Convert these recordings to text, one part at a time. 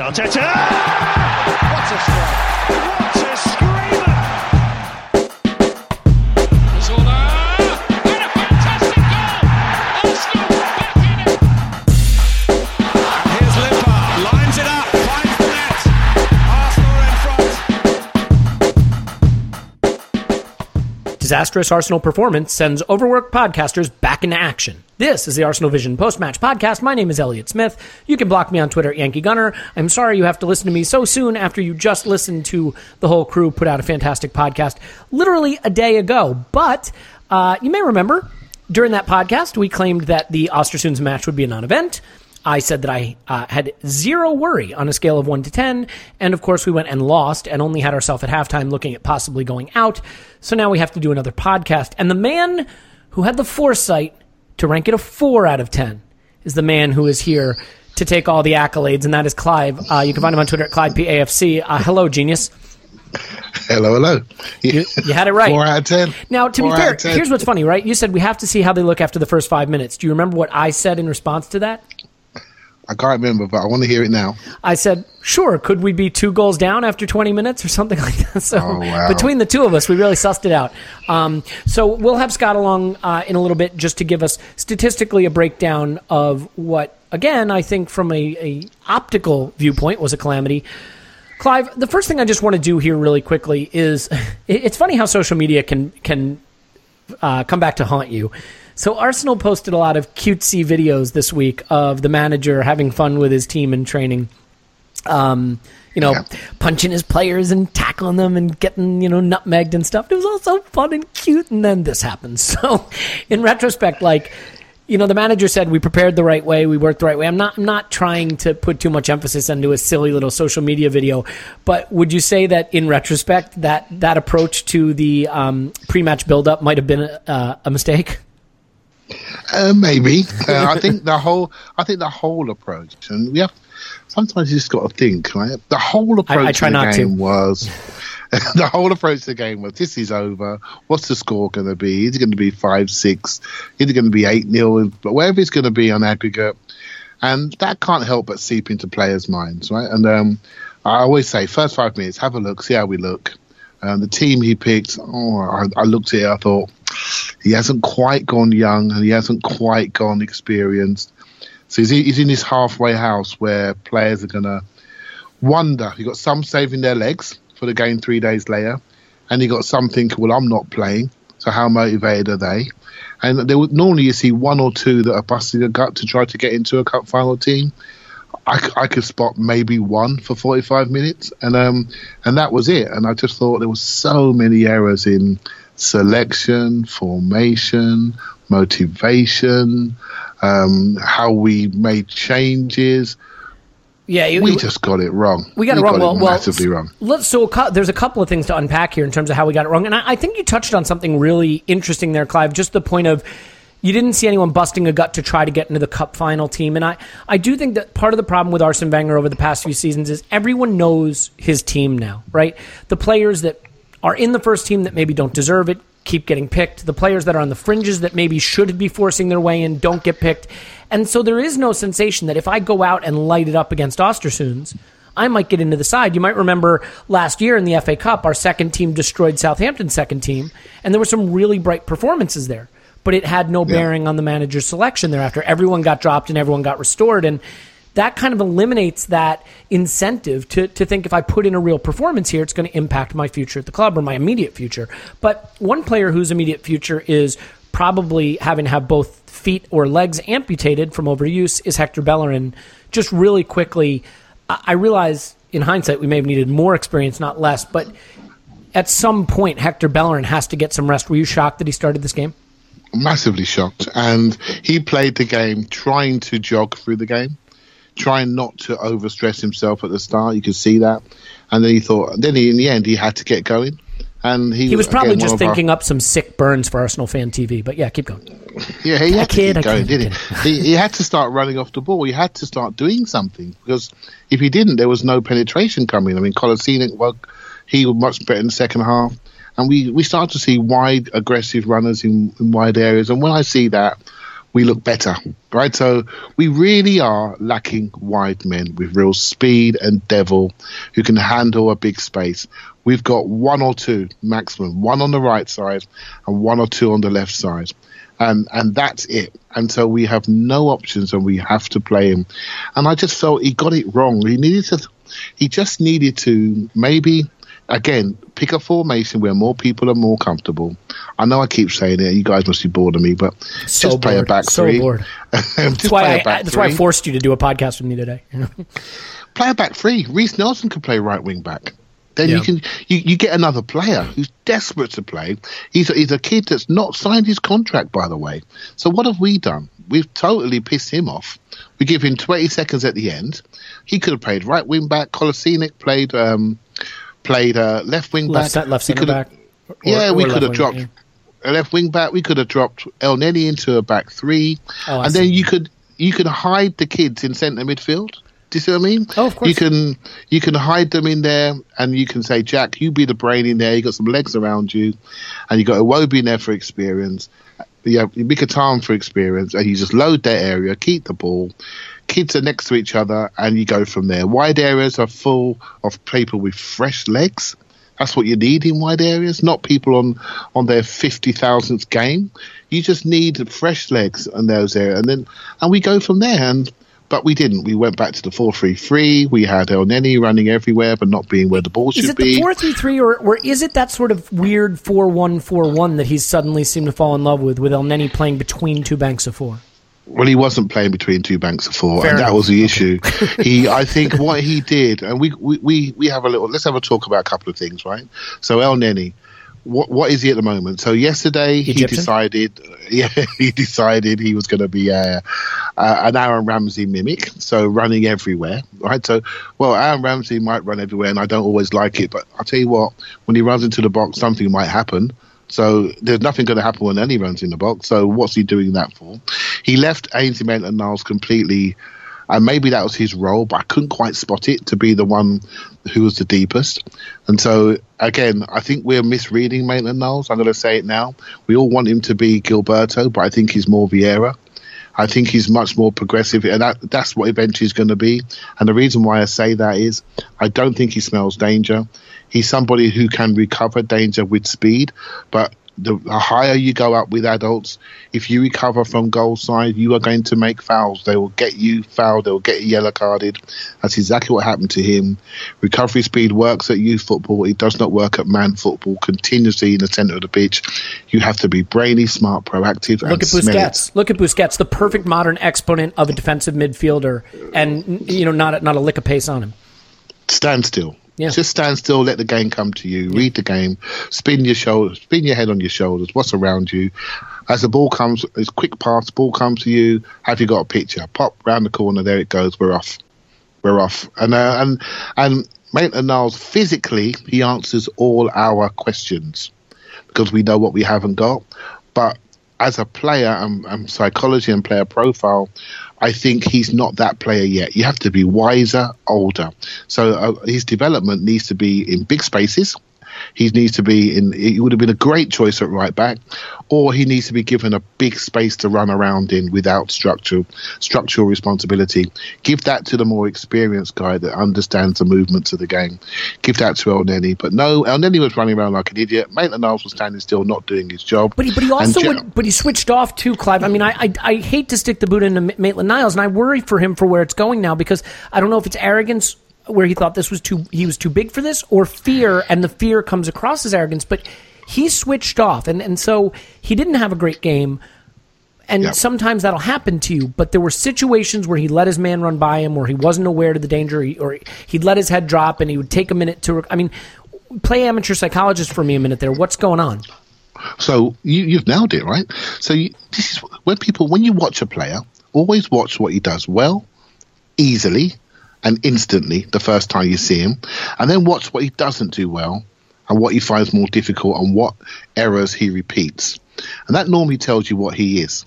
Arteta! What a strike! Disastrous Arsenal performance sends overworked podcasters back into action. This is the Arsenal Vision post-match podcast. My name is Elliot Smith. You can block me on Twitter Yankee Gunner. I'm sorry you have to listen to me so soon after you just listened to the whole crew put out a fantastic podcast literally a day ago. But uh, you may remember during that podcast we claimed that the Ostersunds match would be a non-event. I said that I uh, had zero worry on a scale of 1 to 10. And of course, we went and lost and only had ourselves at halftime looking at possibly going out. So now we have to do another podcast. And the man who had the foresight to rank it a 4 out of 10 is the man who is here to take all the accolades, and that is Clive. Uh, you can find him on Twitter at ClivePAFC. Uh, hello, genius. Hello, hello. You, you had it right. Four out of ten. Now, to Four be fair, here's what's funny, right? You said we have to see how they look after the first five minutes. Do you remember what I said in response to that? I can't remember, but I want to hear it now. I said, sure, could we be two goals down after 20 minutes or something like that? So Oh, wow. between the two of us, we really sussed it out. Um, so we'll have Scott along uh, in a little bit just to give us statistically a breakdown of what, again, I think from a, a optical viewpoint was a calamity. Clive, the first thing I just want to do here really quickly is it's funny how social media can can uh, come back to haunt you. So Arsenal posted a lot of cutesy videos this week of the manager having fun with his team in training. Um, you know, Yeah. punching his players and tackling them and getting, you know, nutmegged and stuff. It was all so fun and cute, and then this happens. So, in retrospect, like, you know, the manager said we prepared the right way, we worked the right way. I'm not, I'm not trying to put too much emphasis into a silly little social media video, but would you say that in retrospect that that approach to the um, pre-match build-up might have been a, a mistake? Uh, maybe. Uh, I think the whole. I think the whole approach, and we have. Sometimes you just got to think, right? The whole approach I try to the not to. game was. the whole approach to the game was: this is over. What's the score going to be? Is it going to be five, six? Is it going to be eight nil? But wherever it's going to be on aggregate, and that can't help but seep into players' minds, right? And um, I always say, first five minutes, have a look, see how we look. Um, the team he picked, oh, I, I looked at it, I thought he hasn't quite gone young and he hasn't quite gone experienced. So he's, he's in this halfway house where players are going to wonder. You've got some saving their legs for the game three days later, and you've got some thinking, well, I'm not playing, so how motivated are they? And there would, normally you see one or two that are busting a gut to try to get into a cup final team. I, I could spot maybe one for 45 minutes, and um, and that was it. And I just thought there was so many errors in selection, formation, motivation, um, how we made changes. Yeah, you- We just got it wrong. We got it wrong. well, well, massively wrong. Let's so there's a couple of things to unpack here in terms of how we got it wrong, and I, I think you touched on something really interesting there, Clive. Just the point of you didn't see anyone busting a gut to try to get into the cup final team, and I I do think that part of the problem with Arsene Wenger over the past few seasons is everyone knows his team now, right? The players that are in the first team that maybe don't deserve it keep getting picked. The players that are on the fringes that maybe should be forcing their way in don't get picked. And so there is no sensation that if I go out and light it up against Ostersunds, I might get into the side. You might remember last year in the FA Cup, our second team destroyed Southampton's second team, and there were some really bright performances there. But it had no bearing on the manager's selection thereafter. Everyone got dropped and everyone got restored. And that kind of eliminates that incentive to, to think if I put in a real performance here, it's going to impact my future at the club or my immediate future. But one player whose immediate future is probably having to have both feet or legs amputated from overuse is Hector Bellerin. Just really quickly, I, I realize in hindsight we may have needed more experience, not less, but at some point Hector Bellerin has to get some rest. Were you shocked that he started this game? Massively shocked. And he played the game trying to jog through the game, trying not to overstress himself at the start. You could see that. And then he thought, then he, in the end, he had to get going. And he, He was probably again, just of our- thinking up some sick burns for Arsenal fan TV. But yeah, keep going. Yeah, he had to kid, keep going, didn't he? he? He had to start running off the ball. He had to start doing something because if he didn't, there was no penetration coming. I mean, Kolasinac, well, he was much better in the second half, and we we started to see wide, aggressive runners in, in wide areas. And when I see that, we look better, right? So we really are lacking wide men with real speed and devil who can handle a big space. We've got one or two maximum, one on the right side and one or two on the left side. And and that's it. And so we have no options and we have to play him. And I just felt he got it wrong. He needed to he just needed to maybe again pick a formation where more people are more comfortable. I know I keep saying it, you guys must be bored of me, but So just play a bored. back So three. bored. That's why, I, that's why I forced you to do a podcast with me today. play a back three. Reiss Nelson could play right wing back. Then Yeah. you can you, you get another player who's desperate to play. He's a, he's a kid that's not signed his contract, by the way. So what have we done? We've totally pissed him off. We give him 20 seconds at the end. He could have played right wing back. Kolasinac played um, played uh, left wing left, back. left We center could have- back. or- yeah, or we could have dropped yeah. a left wing back. We could have dropped Elneny into a back three, Oh, and see. then you could you could hide the kids in centre midfield. Do you see what I mean? Oh, of course. You can you can hide them in there, and you can say, Jack, you be the brain in there. You got some legs around you, and you got Iwobi in there for experience. You have Mkhitaryan for experience, and you just load that area, keep the ball. Kids are next to each other, and you go from there. Wide areas are full of people with fresh legs. That's what you need in wide areas, not people on on their fifty thousandth game. You just need fresh legs in those areas, and then and we go from there. And but we didn't. We went back to the four three three. We had Elneny running everywhere, but not being where the ball should be. Is it the four three three, or or is it that sort of weird four one four one that he's suddenly seemed to fall in love with, with Elneny playing between two banks of four? Well, he wasn't playing between two banks of four, Fair and enough. that was the issue. he, I think, what he did, and we, we, we, we have a little. Let's have a talk about a couple of things, right? So Elneny, what what is he at the moment? So yesterday he decided, yeah, he decided he was going to be a, uh, an Aaron Ramsey mimic, so running everywhere, right? So, well, Aaron Ramsey might run everywhere, and I don't always like it, but I'll tell you what, when he runs into the box, something might happen. So there's nothing going to happen when any runs in the box. So what's he doing that for? He left Ainsley Maitland-Niles completely, and maybe that was his role, but I couldn't quite spot it to be the one who was the deepest. And so again, I think we're misreading Maitland-Niles. I'm going to say it now. We all want him to be Gilberto, but I think he's more Vieira. I think he's much more progressive, and that, that's what eventually is going to be. And the reason why I say that is I don't think he smells danger. He's somebody who can recover danger with speed, but the, the higher you go up with adults, if you recover from goal side, you are going to make fouls. They will get you fouled. They will get you yellow carded. That's exactly what happened to him. Recovery speed works at youth football. It does not work at man football. Continuously in the centre of the pitch, you have to be brainy, smart, proactive, Look and at smell it. Busquets. Look at Busquets, the perfect modern exponent of a defensive midfielder, and you know, not not a lick of pace on him. stand still. Yeah. Just stand still, let the game come to you. Read the game, spin your shoulders, spin your head on your shoulders. What's around you? As the ball comes, as quick pass, ball comes to you. Have you got a picture? Pop round the corner. There it goes. We're off. We're off. And uh, and and Maitland Niles physically he answers all our questions because we know what we haven't got. But as a player and, and psychology and player profile, I think he's not that player yet. You have to be wiser, older. So uh, his development needs to be in big spaces. He needs to be in. He would have been a great choice at right back, or he needs to be given a big space to run around in without structural structural responsibility. Give that to the more experienced guy that understands the movements of the game. Give that to Elneny. But no, Elneny was running around like an idiot. Maitland Niles was standing still, not doing his job. But he, but he also would, but he switched off too, Clive. I mean, I, I I hate to stick the boot into Maitland Niles, and I worry for him for where it's going now because I don't know if it's arrogance where he thought this was too he was too big for this, or fear, and the fear comes across as arrogance. But he switched off, and and so he didn't have a great game. And Yeah. sometimes that'll happen to you, but there were situations where he let his man run by him, where he wasn't aware to the danger, or he'd let his head drop, and he would take a minute to. I mean, play amateur psychologist for me a minute there. What's going on? So you, you've nailed it, right? So you, this is when people, when you watch a player, always watch what he does well, easily, and instantly the first time you see him, and then watch what he doesn't do well and what he finds more difficult and what errors he repeats, and that normally tells you what he is.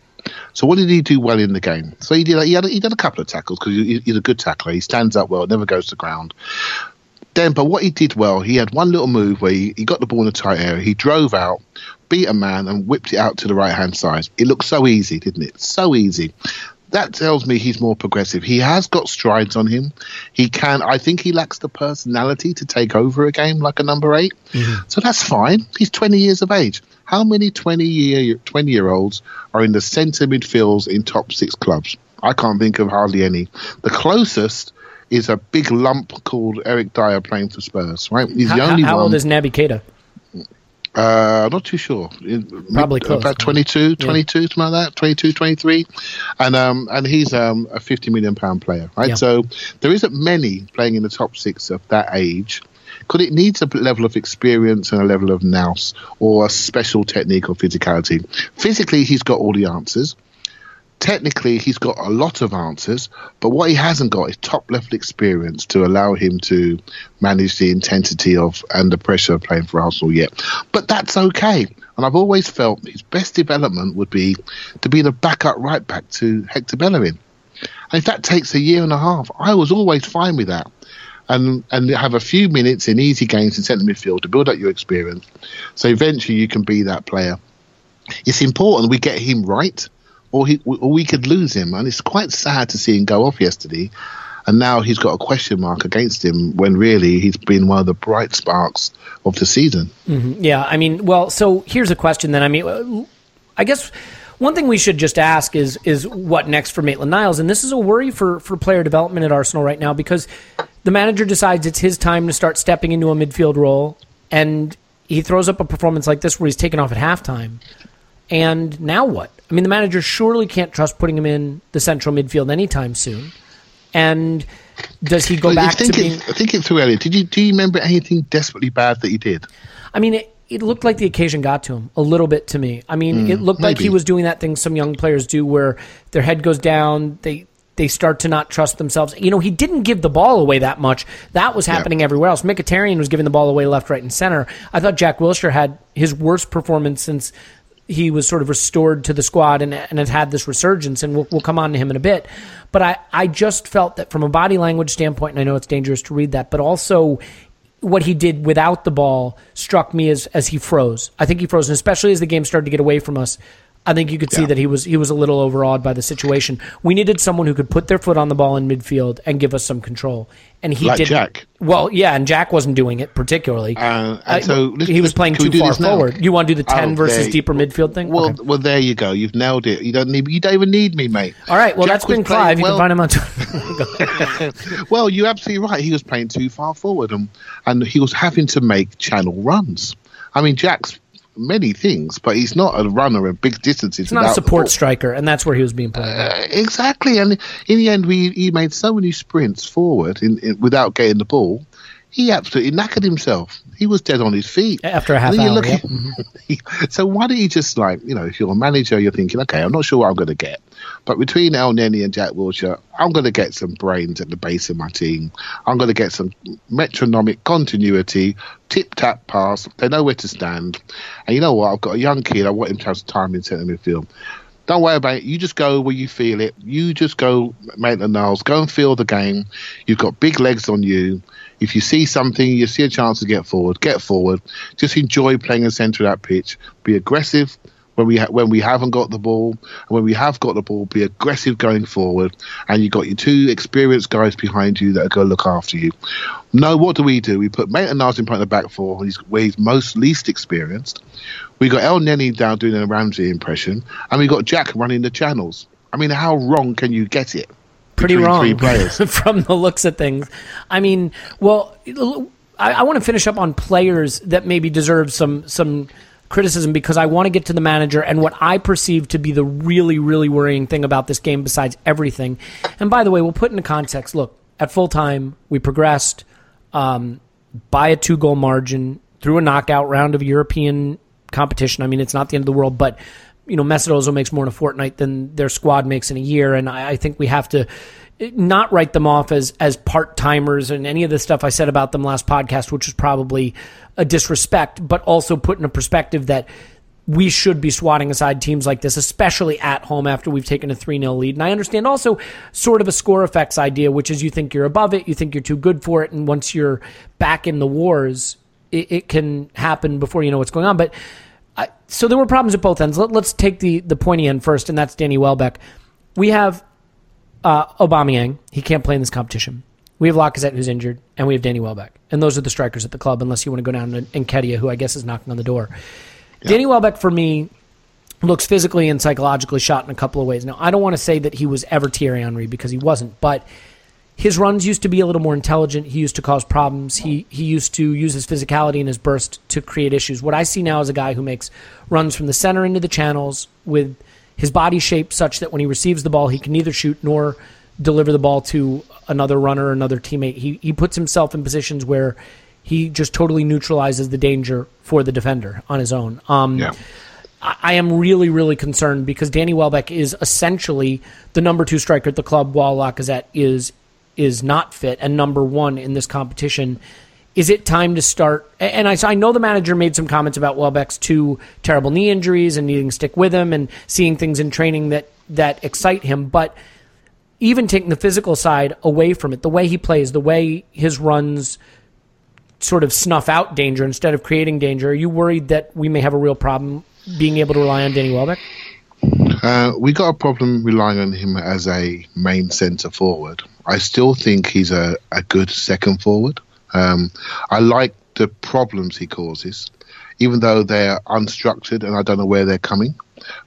So what did he do well in the game? So he did. He had. He did a couple of tackles because he, he's a good tackler. He stands up well, never goes to ground. Then, but what he did well, he had one little move where he, he got the ball in a tight area. He drove out, beat a man, and whipped it out to the right hand side. It looked so easy, didn't it? So easy. That tells me he's more progressive. He has got strides on him. He can. I think he lacks the personality to take over a game like a number 8 mm-hmm. So that's fine. He's 20 years of age. How many 20 year 20 year olds are in the centre midfields in top six clubs? I can't think of hardly any. The closest is a big lump called Eric Dier playing for Spurs. Right? He's How, the only how one. How old is Naby Keita? Uh, not too sure. Probably close. About 22, 22, something like that. 22, 23. And um, and he's um, a 50 million pound player, right? Yeah. So there isn't many playing in the top six of that age. Because it needs a level of experience and a level of nous or a special technique or physicality. Physically, he's got all the answers technically he's got a lot of answers, but what he hasn't got is top level experience to allow him to manage the intensity of and the pressure of playing for Arsenal yet. But that's okay. And I've always felt his best development would be to be the backup right back to Hector Bellerin. And if that takes a year and a half, I was always fine with that. And and have a few minutes in easy games in centre midfield to build up your experience. So eventually you can be that player. It's important we get him right or he or we could lose him. And it's quite sad to see him go off yesterday. And now he's got a question mark against him when really he's been one of the bright sparks of the season. Mm-hmm. Yeah, I mean, well, so here's a question then. I mean, I guess one thing we should just ask is is what next for Maitland Niles, and this is a worry for for player development at Arsenal right now because the manager decides it's his time to start stepping into a midfield role, and he throws up a performance like this where he's taken off at halftime. And now what? I mean, the manager surely can't trust putting him in the central midfield anytime soon. And does he go But back to being? I think it through earlier. Did you do you remember anything desperately bad that he did? I mean, it, it looked like the occasion got to him a little bit to me. I mean, it hmm, looked like he was doing that thing some young players do, where their head goes down, they they start to not trust themselves. You know, he didn't give the ball away that much. That was happening everywhere else. Mkhitaryan was giving the ball away left, right, and center. I thought Jack Wilshere had his worst performance since he was sort of restored to the squad and, and has had this resurgence, and we'll, we'll come on to him in a bit. But I, I just felt that from a body language standpoint, and I know it's dangerous to read that, but also what he did without the ball struck me as, as he froze. I think he froze, and especially as the game started to get away from us. I think you could see Yeah. that he was he was a little overawed by the situation. We needed someone who could put their foot on the ball in midfield and give us some control. And he Like did. Jack. Well, yeah, and Jack wasn't doing it particularly. Uh, and so let's- he was playing too far forward. You want to do the ten Oh, versus deeper midfield thing? Well, Okay. well, there you go. You've nailed it. You don't need. You don't even need me, mate. All right. Well, Jack that's been Clive. You can find him on Twitter. well, you're absolutely right. He was playing too far forward, and and he was having to make channel runs. I mean, Jack's many things, but he's not a runner of big distances. He's not a support striker, and that's where he was being played. Uh, exactly, and in the end, we he made so many sprints forward in, in, without getting the ball. he absolutely knackered himself. He was dead on his feet After a half hour, look yep. at- so why don't you just like you know if you're a manager, you're thinking, okay, I'm not sure what I'm going to get, but between Elneny and Jack Wilshere, I'm going to get some brains at the base of my team. I'm going to get some metronomic continuity, tip tap pass. They know where to stand, and you know what? I've got a young kid. I want him to have some time in centre midfield. Don't worry about it. You just go where you feel it. You just go, Maitland Niles. Go and feel the game. You've got big legs on you. If you see something, you see a chance to get forward. Get forward. Just enjoy playing in the centre of that pitch. Be aggressive when we ha- when we haven't got the ball. And when we have got the ball, be aggressive going forward. And you've got your two experienced guys behind you that are going to look after you. No, what do we do? We put Maitland Niles in front of the back four, where he's, where he's most least experienced. We got Elneny down doing a Ramsey impression, and we got Jack running the channels. I mean, how wrong can you get it? pretty wrong from the looks of things. I mean, well, I, I want to finish up on players that maybe deserve some some criticism because I want to get to the manager and what I perceive to be the really really worrying thing about this game besides everything. And by the way, we'll put into context. Look, at full time, we progressed um, by a two goal margin through a knockout round of European competition. I mean, it's not the end of the world, but you know, Mesut Ozil makes more in a fortnight than their squad makes in a year, and I, I think we have to not write them off as as part timers and any of the stuff I said about them last podcast, which was probably a disrespect, but also put in a perspective that we should be swatting aside teams like this, especially at home after we've taken a 3 0 lead. And I understand also sort of a score effects idea, which is you think you're above it, you think you're too good for it, and once you're back in the wars, it, it can happen before you know what's going on. But I, so there were problems at both ends. Let, us take the, the pointy end first, and that's Danny Welbeck. We have uh, Aubameyang. He can't play in this competition. We have Lacazette, who's injured, and we have Danny Welbeck. And those are the strikers at the club, unless you want to go down to Nketiah, who I guess is knocking on the door. Danny Welbeck, for me, looks physically and psychologically shot in a couple of ways. Now, I don't want to say that he was ever Thierry Henry because he wasn't, but his runs used to be a little more intelligent. He used to cause problems. He he used to use his physicality and his burst to create issues. What I see now is a guy who makes runs from the center into the channels with his body shape such that when he receives the ball, he can neither shoot nor deliver the ball to another runner or another teammate. He he puts himself in positions where he just totally neutralizes the danger for the defender on his own. Um, Yeah. I I am really, really concerned because Danny Welbeck is essentially the number two striker at the club, while Lacazette is is not fit and number one in this competition. Is it time to start? And I, I know the manager made some comments about Welbeck's two terrible knee injuries and needing to stick with him and seeing things in training that that excite him, but even taking the physical side away from it, the way he plays, the way his runs sort of snuff out danger instead of creating danger, are you worried that we may have a real problem being able to rely on Danny Welbeck? Uh, we got a problem relying on him as a main centre forward. I still think he's a, a good second forward. Um, I like the problems he causes, even though they're unstructured and I don't know where they're coming.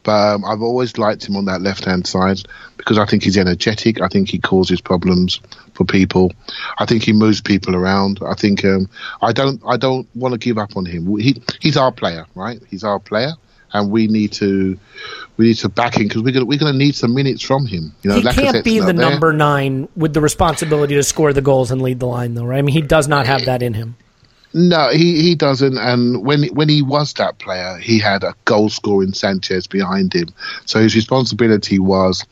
But um, I've always liked him on that left hand side because I think he's energetic. I think he causes problems for people. I think he moves people around. I think um, I don't I don't want to give up on him. He he's our player, right? He's our player, and we need to we need to back him because we're gonna we're gonna need some minutes from him. You know, He can't Lacazette's be the there. number nine with the responsibility to score the goals and lead the line, though, right? I mean, he does not have that in him. No, he, he doesn't. And when when he was that player, he had a goal scoring Sanchez behind him. So his responsibility was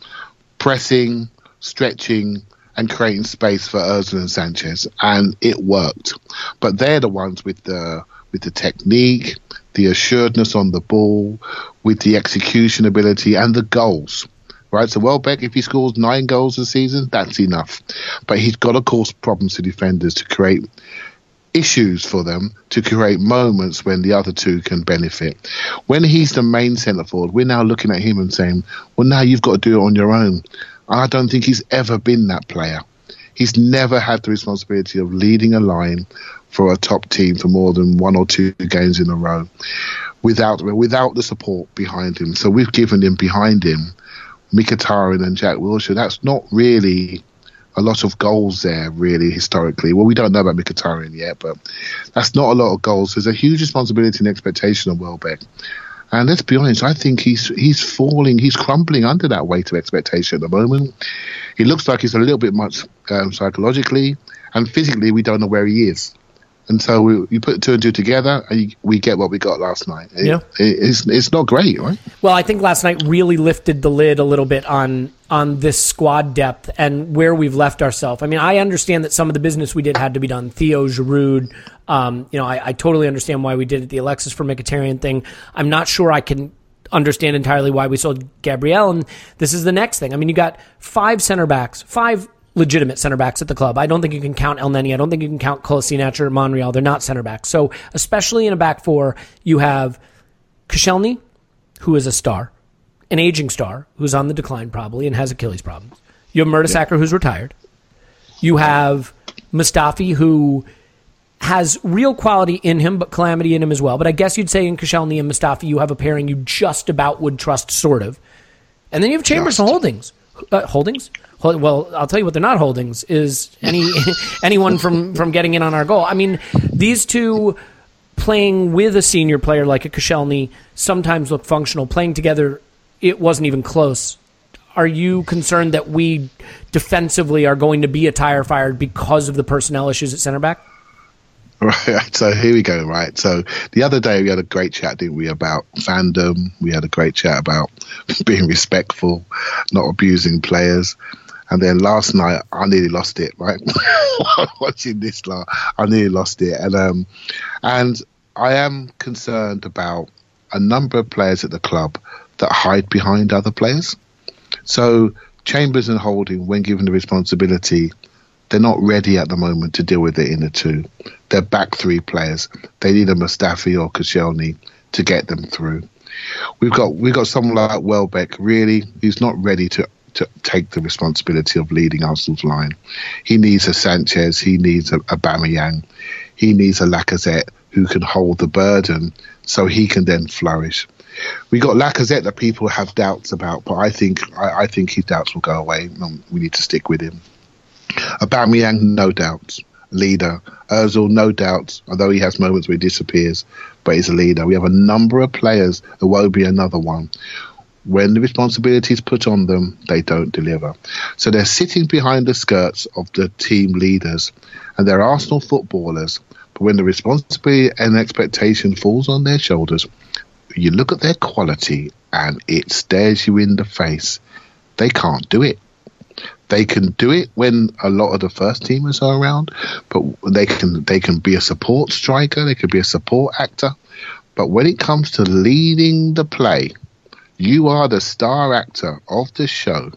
pressing, stretching, and creating space for Özil and Sanchez, and it worked. But they're the ones with the with the technique, the assuredness on the ball, with the execution ability, and the goals. Right, so Welbeck, if he scores nine goals a season, that's enough. But he's got to cause problems to defenders to create issues for them to create moments when the other two can benefit. When he's the main centre forward, we're now looking at him and saying, well, now you've got to do it on your own. I don't think he's ever been that player. He's never had the responsibility of leading a line for a top team for more than one or two games in a row without without the support behind him. So we've given him behind him Mkhitaryan and Jack Wilshere. That's not really a lot of goals there, really, historically. Well, we don't know about Mkhitaryan yet, but that's not a lot of goals. There's a huge responsibility and expectation on Welbeck. And let's be honest, I think he's he's falling, he's crumbling under that weight of expectation at the moment. He looks like he's a little bit much um, psychologically and physically. We don't know where he is. And so we, you put two and two together, and you, we get what we got last night. It- Yeah. it- it's it's not great, right? Well, I think last night really lifted the lid a little bit on on this squad depth and where we've left ourselves. I mean, I understand that some of the business we did had to be done. Theo Giroud, um, you know, I, I totally understand why we did it. The Alexis for Mkhitaryan thing. I'm not sure I can understand entirely why we sold Gabriel. And this is the next thing. I mean, you got five center backs, five legitimate center backs at the club. I don't think you can count Elneny. I don't think you can count Kolasinac or Monreal. They're not center backs. So, especially in a back four, you have Koscielny, who is a star, an aging star who's on the decline probably and has Achilles problems. You have Mertesacker who's retired. You have Mustafi who has real quality in him, but calamity in him as well. But I guess you'd say in Koscielny and Mustafi, you have a pairing you just about would trust, sort of. And then you have Chambers and Holdings. Uh, holdings? Well, I'll tell you what they're not holdings is any anyone from from getting in on our goal. I mean, these two playing with a senior player like a Koscielny sometimes look functional. Playing together, it wasn't even close. Are you concerned that we defensively are going to be a tire fired because of the personnel issues at center back? Right. So here we go. Right. So the other day we had a great chat, didn't we, about fandom? We had a great chat about being respectful, not abusing players. And then last night I nearly lost it. Right. Watching this, lot, I nearly lost it. And um, and I am concerned about a number of players at the club that hide behind other players. So Chambers and Holding, when given the responsibility, they're not ready at the moment to deal with it in the two. They're back three players. They need a Mustafi or Koscielny to get them through. We've got we've got someone like Welbeck really he's not ready to to take the responsibility of leading Arsenal's line. He needs a Sanchez. He needs a, a. He needs a Lacazette who can hold the burden so he can then flourish. We got Lacazette that people have doubts about, but I think I, I think his doubts will go away. We need to stick with him. Aubameyang, no doubts, leader. Özil, no doubts, although he has moments where he disappears, but he's a leader. We have a number of players. Be another one. When the responsibility is put on them, they don't deliver. So they're sitting behind the skirts of the team leaders, and they're Arsenal footballers. But when the responsibility and expectation falls on their shoulders, you look at their quality and it stares you in the face. They can't do it. They can do it when a lot of the first teamers are around, but they can they can be a support striker, they could be a support actor. But when it comes to leading the play, you are the star actor of the show.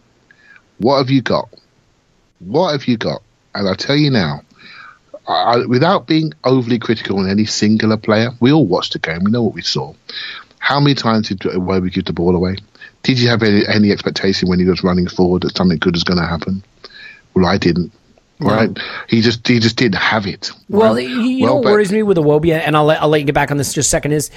What have you got? What have you got? And I tell you now, I, without being overly critical on any singular player, we all watched the game. We know what we saw. How many times did we give the ball away? Did you have any, any expectation when he was running forward that something good was going to happen? Well, I didn't. Right? He just he just didn't have it. Well, right? you you know what worries me with Iwobi, and I'll let, I'll let you get back on this just a second, is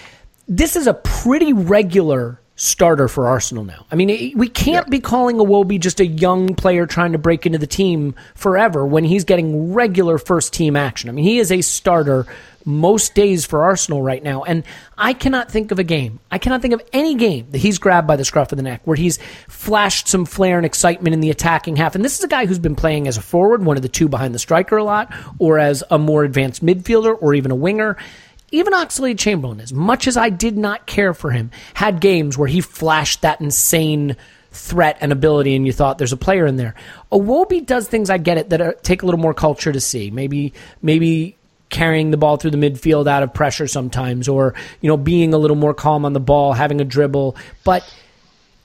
this is a pretty regular starter for Arsenal now. I mean, it- we can't be calling Iwobi just a young player trying to break into the team forever when he's getting regular first team action. I mean, he is a starter most days for Arsenal right now. And I cannot think of a game, I cannot think of any game that he's grabbed by the scruff of the neck where he's flashed some flair and excitement in the attacking half. And this is a guy who's been playing as a forward, one of the two behind the striker a lot, or as a more advanced midfielder, or even a winger. Even Oxlade Chamberlain, as much as I did not care for him, had games where he flashed that insane threat and ability, and you thought there's a player in there. Iwobi does things I get it that are, take a little more culture to see. Maybe maybe carrying the ball through the midfield out of pressure sometimes, or you know being a little more calm on the ball, having a dribble, but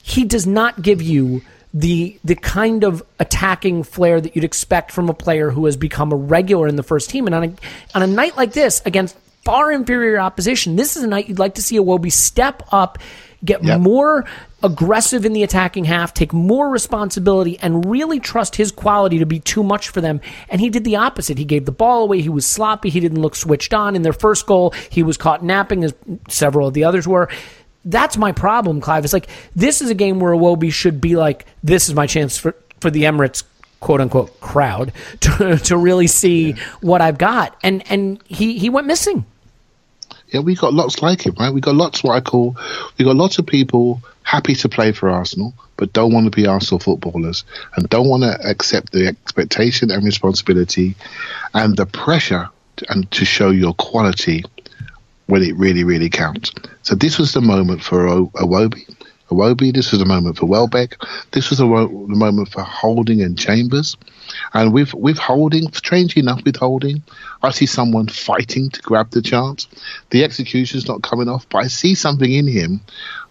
he does not give you the the kind of attacking flair that you'd expect from a player who has become a regular in the first team. And on a on a night like this against far inferior opposition, this is a night you'd like to see Iwobi step up, get Yep. more aggressive in the attacking half, take more responsibility, and really trust his quality to be too much for them. And he did the opposite. He gave the ball away. He was sloppy. He didn't look switched on. In their first goal, he was caught napping, as several of the others were. That's my problem, Clive. It's like this is a game where Iwobi should be like, this is my chance for, for the Emirates quote unquote crowd to, to really see what I've got. And and he, he went missing. Yeah, we got lots like him, right? We got lots what I call we got lots of people happy to play for Arsenal, but don't want to be Arsenal footballers and don't want to accept the expectation and responsibility and the pressure and to show your quality when it really, really counts. So this was the moment for Iwobi. Iwobi, this was the moment for Welbeck. This was wo- the moment for Holding and Chambers. And with with Holding, strangely enough, withholding, I see someone fighting to grab the chance. The execution's not coming off, but I see something in him.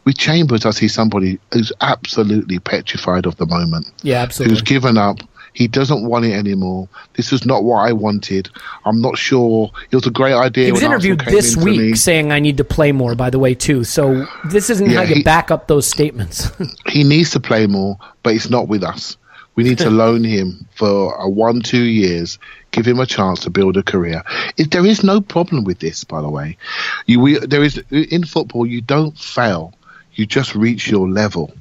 With Chambers, I see somebody who's absolutely petrified of the moment Yeah, absolutely. who's given up. He doesn't want it anymore. This is not what I wanted. I'm not sure. It was a great idea. He was interviewed this week me. saying I need to play more, by the way, too. So this isn't Yeah, how you he- back up those statements. He needs to play more, but it's not with us. We need to loan him for a one, two years, give him a chance to build a career. If there is no problem with this, by the way, you we, there is in football. You don't fail; you just reach your level.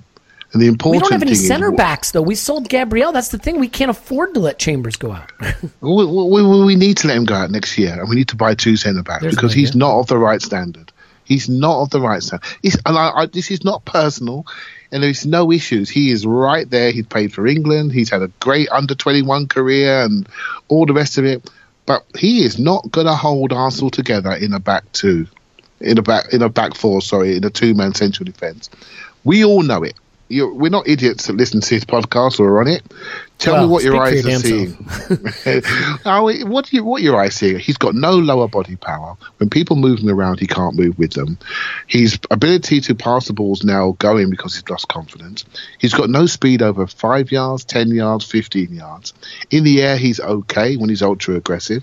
And the important we don't have any center is, backs, though. We sold Gabriel. That's the thing. We can't afford to let Chambers go out. We, we, we, need to let him go out next year, and we need to buy two centre backs There's because he's not of the right standard. He's not of the right standard. He's, and I, I, this is not personal, and there's no issues. He is right there. He's played for England. He's had a great under 21 career and all the rest of it. But he is not going to hold Arsenal together in a back two, in a back in a back four. Sorry, in a two man central defence. We all know it. You're, we're not idiots that listen to his podcast or are on it. Tell Well, me what your eyes are seeing. oh, what you, what your eyes seeing? He's got no lower body power. When people move him around, he can't move with them. His ability to pass the ball's now going because he's lost confidence. He's got no speed over five yards, ten yards, fifteen yards. In the air, he's okay when he's ultra aggressive.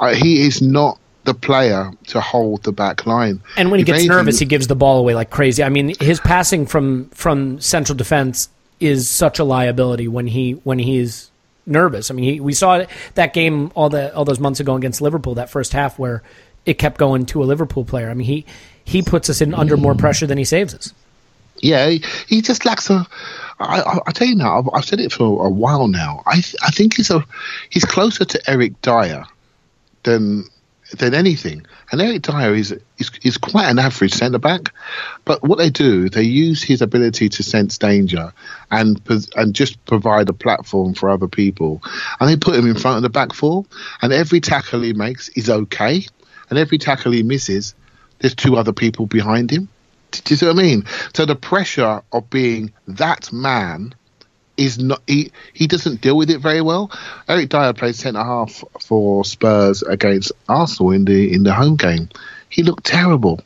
Uh, he is not the player to hold the back line. And when he If gets anything- nervous, he gives the ball away like crazy. I mean, his passing from from central defense is such a liability when he when he's nervous. I mean, he, we saw that game all the all those months ago against Liverpool, that first half where it kept going to a Liverpool player. I mean, he he puts us in under more pressure than he saves us. Yeah, he, he just lacks a. I, I, tell you now, I've, I've said it for a while now. I I think he's a he's closer to Eric Dier than than anything. And Eric Dier is is, is quite an average centre back, but what they do, they use his ability to sense danger and and just provide a platform for other people, and they put him in front of the back four, and every tackle he makes is okay, and every tackle he misses, there's two other people behind him. Do you see what I mean? So the pressure of being that man is not he he doesn't deal with it very well. Eric Dier played centre half for Spurs against Arsenal in the in the home game. He looked terrible.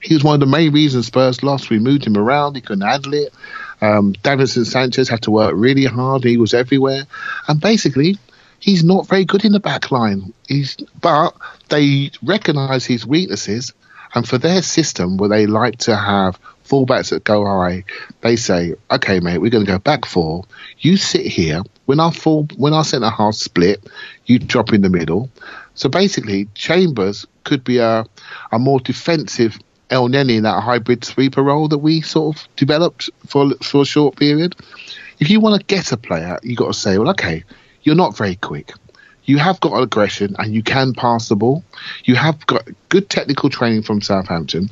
He was one of the main reasons Spurs lost. We moved him around. He couldn't handle it. Um, Davinson Sanchez had to work really hard. He was everywhere, and basically, he's not very good in the back line. He's but they recognise his weaknesses, and for their system where they like to have fullbacks that go high, they say, "Okay, mate, we're going to go back four. You sit here. When our full, when our centre half split, you drop in the middle." So basically, Chambers could be a a more defensive Elneny in that hybrid sweeper role that we sort of developed for for a short period. If you want to get a player, you got to say, "Well, okay, you're not very quick." You have got aggression and you can pass the ball. You have got good technical training from Southampton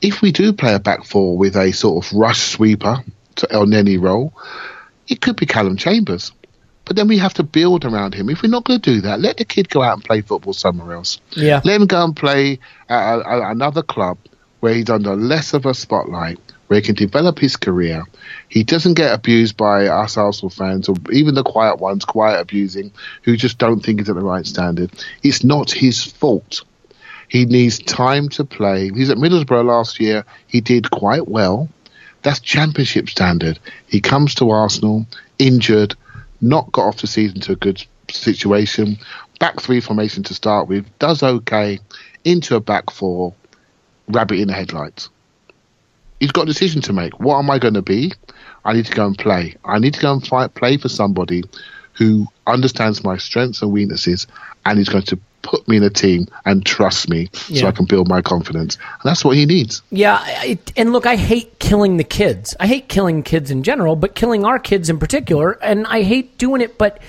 if we do play a back four with a sort of rush sweeper to Elneny role, it could be Calum Chambers. But then we have to build around him. If we're not going to do that, let the kid go out and play football somewhere else. Yeah. Let him go and play at a, a, another club where he's under less of a spotlight, where he can develop his career. He doesn't get abused by us Arsenal fans or even the quiet ones, quiet abusing, who just don't think he's at the right standard. It's not his fault. He needs time to play. He's at Middlesbrough last year. He did quite well. That's championship standard. He comes to Arsenal injured, not got off the season to a good situation. Back three formation to start with, does okay, into a back four, rabbit in the headlights. He's got a decision to make. What am I going to be? I need to go and play. I need to go and fight, play for somebody who understands my strengths and weaknesses and is going to put me in a team and trust me so I can build my confidence. And that's what he needs. Yeah, I, and look, I hate killing the kids. I hate killing kids in general, but killing our kids in particular. And I hate doing it, but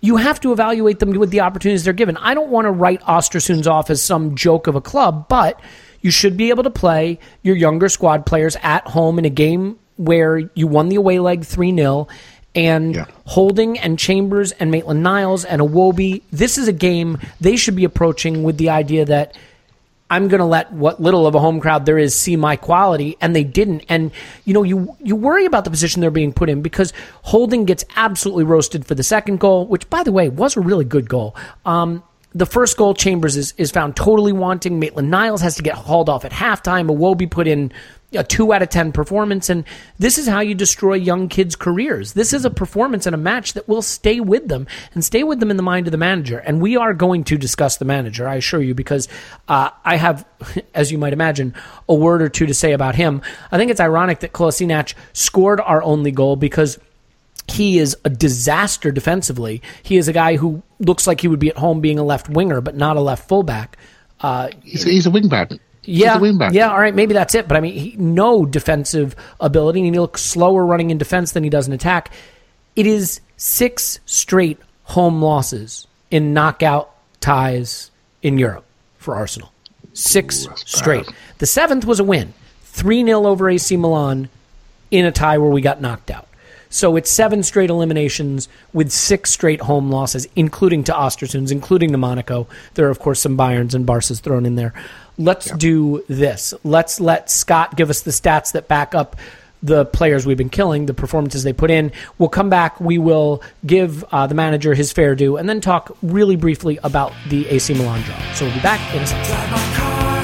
you have to evaluate them with the opportunities they're given. I don't want to write Ostersunds off as some joke of a club, but you should be able to play your younger squad players at home in a game where you won the away leg 3 0 And Yeah. Holding and Chambers and Maitland Niles and Iwobi, this is a game they should be approaching with the idea that I'm going to let what little of a home crowd there is see my quality, and they didn't. And you know, you you worry about the position they're being put in because Holding gets absolutely roasted for the second goal, which by the way was a really good goal. Um, the first goal, Chambers is, is found totally wanting. Maitland Niles has to get hauled off at halftime. Iwobi put in a two out of ten performance, and this is how you destroy young kids' careers. This is a performance and a match that will stay with them and stay with them in the mind of the manager. And we are going to discuss the manager, I assure you, because uh, I have, as you might imagine, a word or two to say about him. I think it's ironic that Kolasinac scored our only goal because he is a disaster defensively. He is a guy who looks like he would be at home being a left winger, but not a left fullback. Uh, He's, he's a wingback. yeah, he's a wingback. yeah, all right, maybe that's it. But I mean, he, no defensive ability, and he looks slower running in defense than he does in attack. It is six straight home losses in knockout ties in Europe for Arsenal. Six straight. The seventh was a win, three 0 over AC Milan in a tie where we got knocked out. So it's seven straight eliminations with six straight home losses, including to Ostersunds, including to Monaco. There are, of course, some Bayerns and Barca's thrown in there. Let's do this. Let's let Scott give us the stats that back up the players we've been killing, the performances they put in. We'll come back. We will give uh, the manager his fair due, and then talk really briefly about the AC Milan draw. So we'll be back in a second.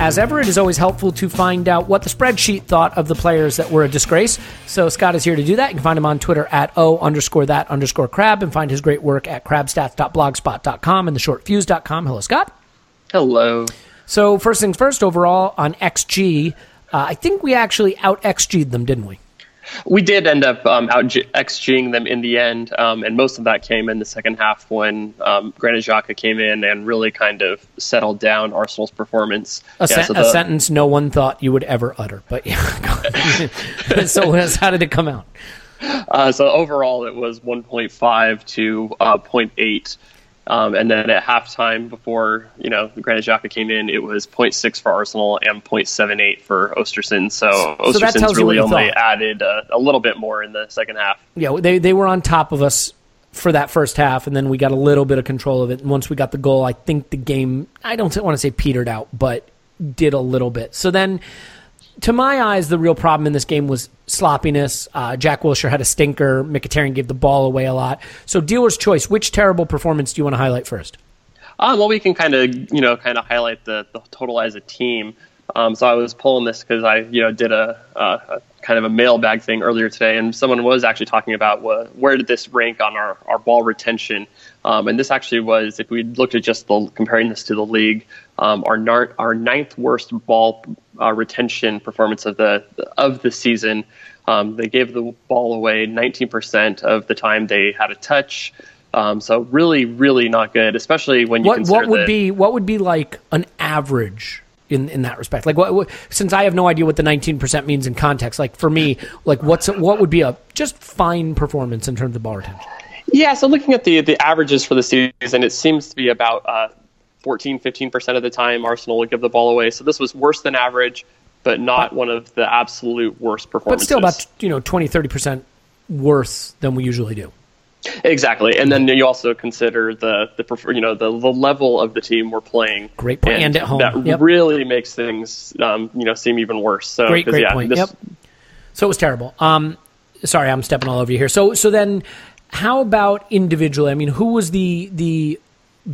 As ever, it is always helpful to find out what the spreadsheet thought of the players that were a disgrace. So Scott is here to do that. You can find him on Twitter at O underscore that underscore crab and find his great work at crabstats.blogspot.com and theshortfuse.com. Hello, Scott. Hello. So first things first, overall on XG, uh, I think we actually out XG'd them, didn't we? We did end up um, out XGing them in the end, um, and most of that came in the second half when um, Granit Xhaka came in and really kind of settled down Arsenal's performance. A, Yeah, sen- so a sentence no one thought you would ever utter. But yeah, so how did it come out? Uh, so overall, it was 1.5 to uh, 0.8. Um, and then at halftime, before you know Granit Xhaka came in, it was 0.6 for Arsenal and 0.78 for Ostersund. So, So that Ostersund's tells you what really only thought. added uh, a little bit more in the second half. yeah, they they were on top of us for that first half, and then we got a little bit of control of it. And once we got the goal, I think the game I don't want to say petered out, but did a little bit. So then, to my eyes, the real problem in this game was sloppiness. Uh, Jack Wilshere had a stinker. Mkhitaryan gave the ball away a lot. So dealer's choice. Which terrible performance do you want to highlight first? Um, well, we can kind of you know kind of highlight the, the total as a team. Um, so I was pulling this because I you know did a, uh, a kind of a mailbag thing earlier today, and someone was actually talking about wha- where did this rank on our, our ball retention. Um, and this actually was, if we looked at just the comparing this to the league, um, our our ninth worst ball uh, retention performance of the of the season. Um, they gave the ball away 19% of the time they had a touch. Um, so really, really not good, especially when you what consider what would be what would be like an average in in that respect like what, what since i have no idea what the 19% means in context like for me like what's what would be a just fine performance in terms of ball retention Yeah, so looking at the the averages for the season, it seems to be about uh, 14, 15% of the time Arsenal would give the ball away. So this was worse than average, but not one of the absolute worst performances. but still about you know 20 30% worse than we usually do exactly. And then you also consider the the you know the, the level of the team we're playing. Great point. And at home. That Yep. really makes things um, you know seem even worse. So great great yeah, point this- yep so it was terrible um sorry i'm stepping all over you here so so then how about individually i mean who was the the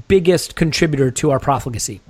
biggest contributor to our profligacy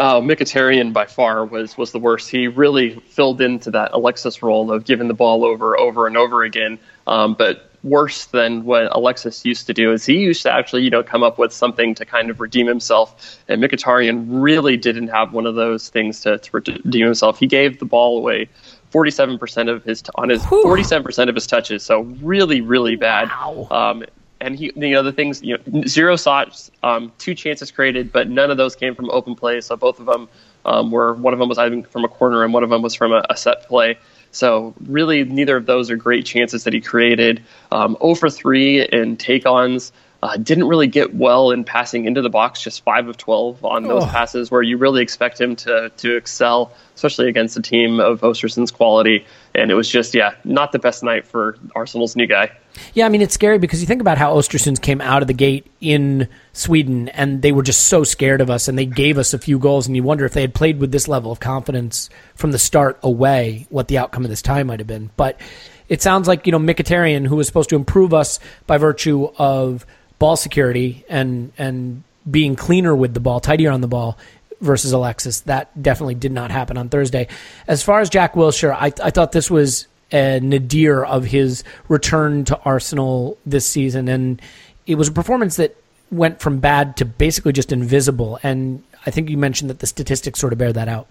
Oh, Mkhitaryan by far was was the worst. He really filled into that Alexis role of giving the ball over over and over again. Um, but worse than what Alexis used to do is he used to actually you know come up with something to kind of redeem himself. And Mkhitaryan really didn't have one of those things to, to redeem himself. He gave the ball away. 47% of his on his Whew. 47% of his touches so really really bad Wow. um, and he, you know, the things, you know, zero shots, um, two chances created, but none of those came from open play. So both of them um, were one of them was think from a corner and one of them was from a, a set play. So really, neither of those are great chances that he created. Um, 0 for 3 in take-ons. Uh, didn't really get well in passing into the box, just 5 of 12 on those Oh. passes where you really expect him to, to excel, especially against a team of Ostersund's quality. And it was just, yeah, not the best night for Arsenal's new guy. Yeah, I mean it's scary because you think about how Ostersunds came out of the gate in Sweden and they were just so scared of us and they gave us a few goals and you wonder if they had played with this level of confidence from the start away, what the outcome of this tie might have been. But it sounds like, you know, Mkhitaryan, who was supposed to improve us by virtue of ball security and and being cleaner with the ball, tidier on the ball versus Alexis, that definitely did not happen on Thursday. As far as Jack Wilshere, I, I thought this was a nadir of his return to Arsenal this season, and it was a performance that went from bad to basically just invisible. And I think you mentioned that the statistics sort of bear that out.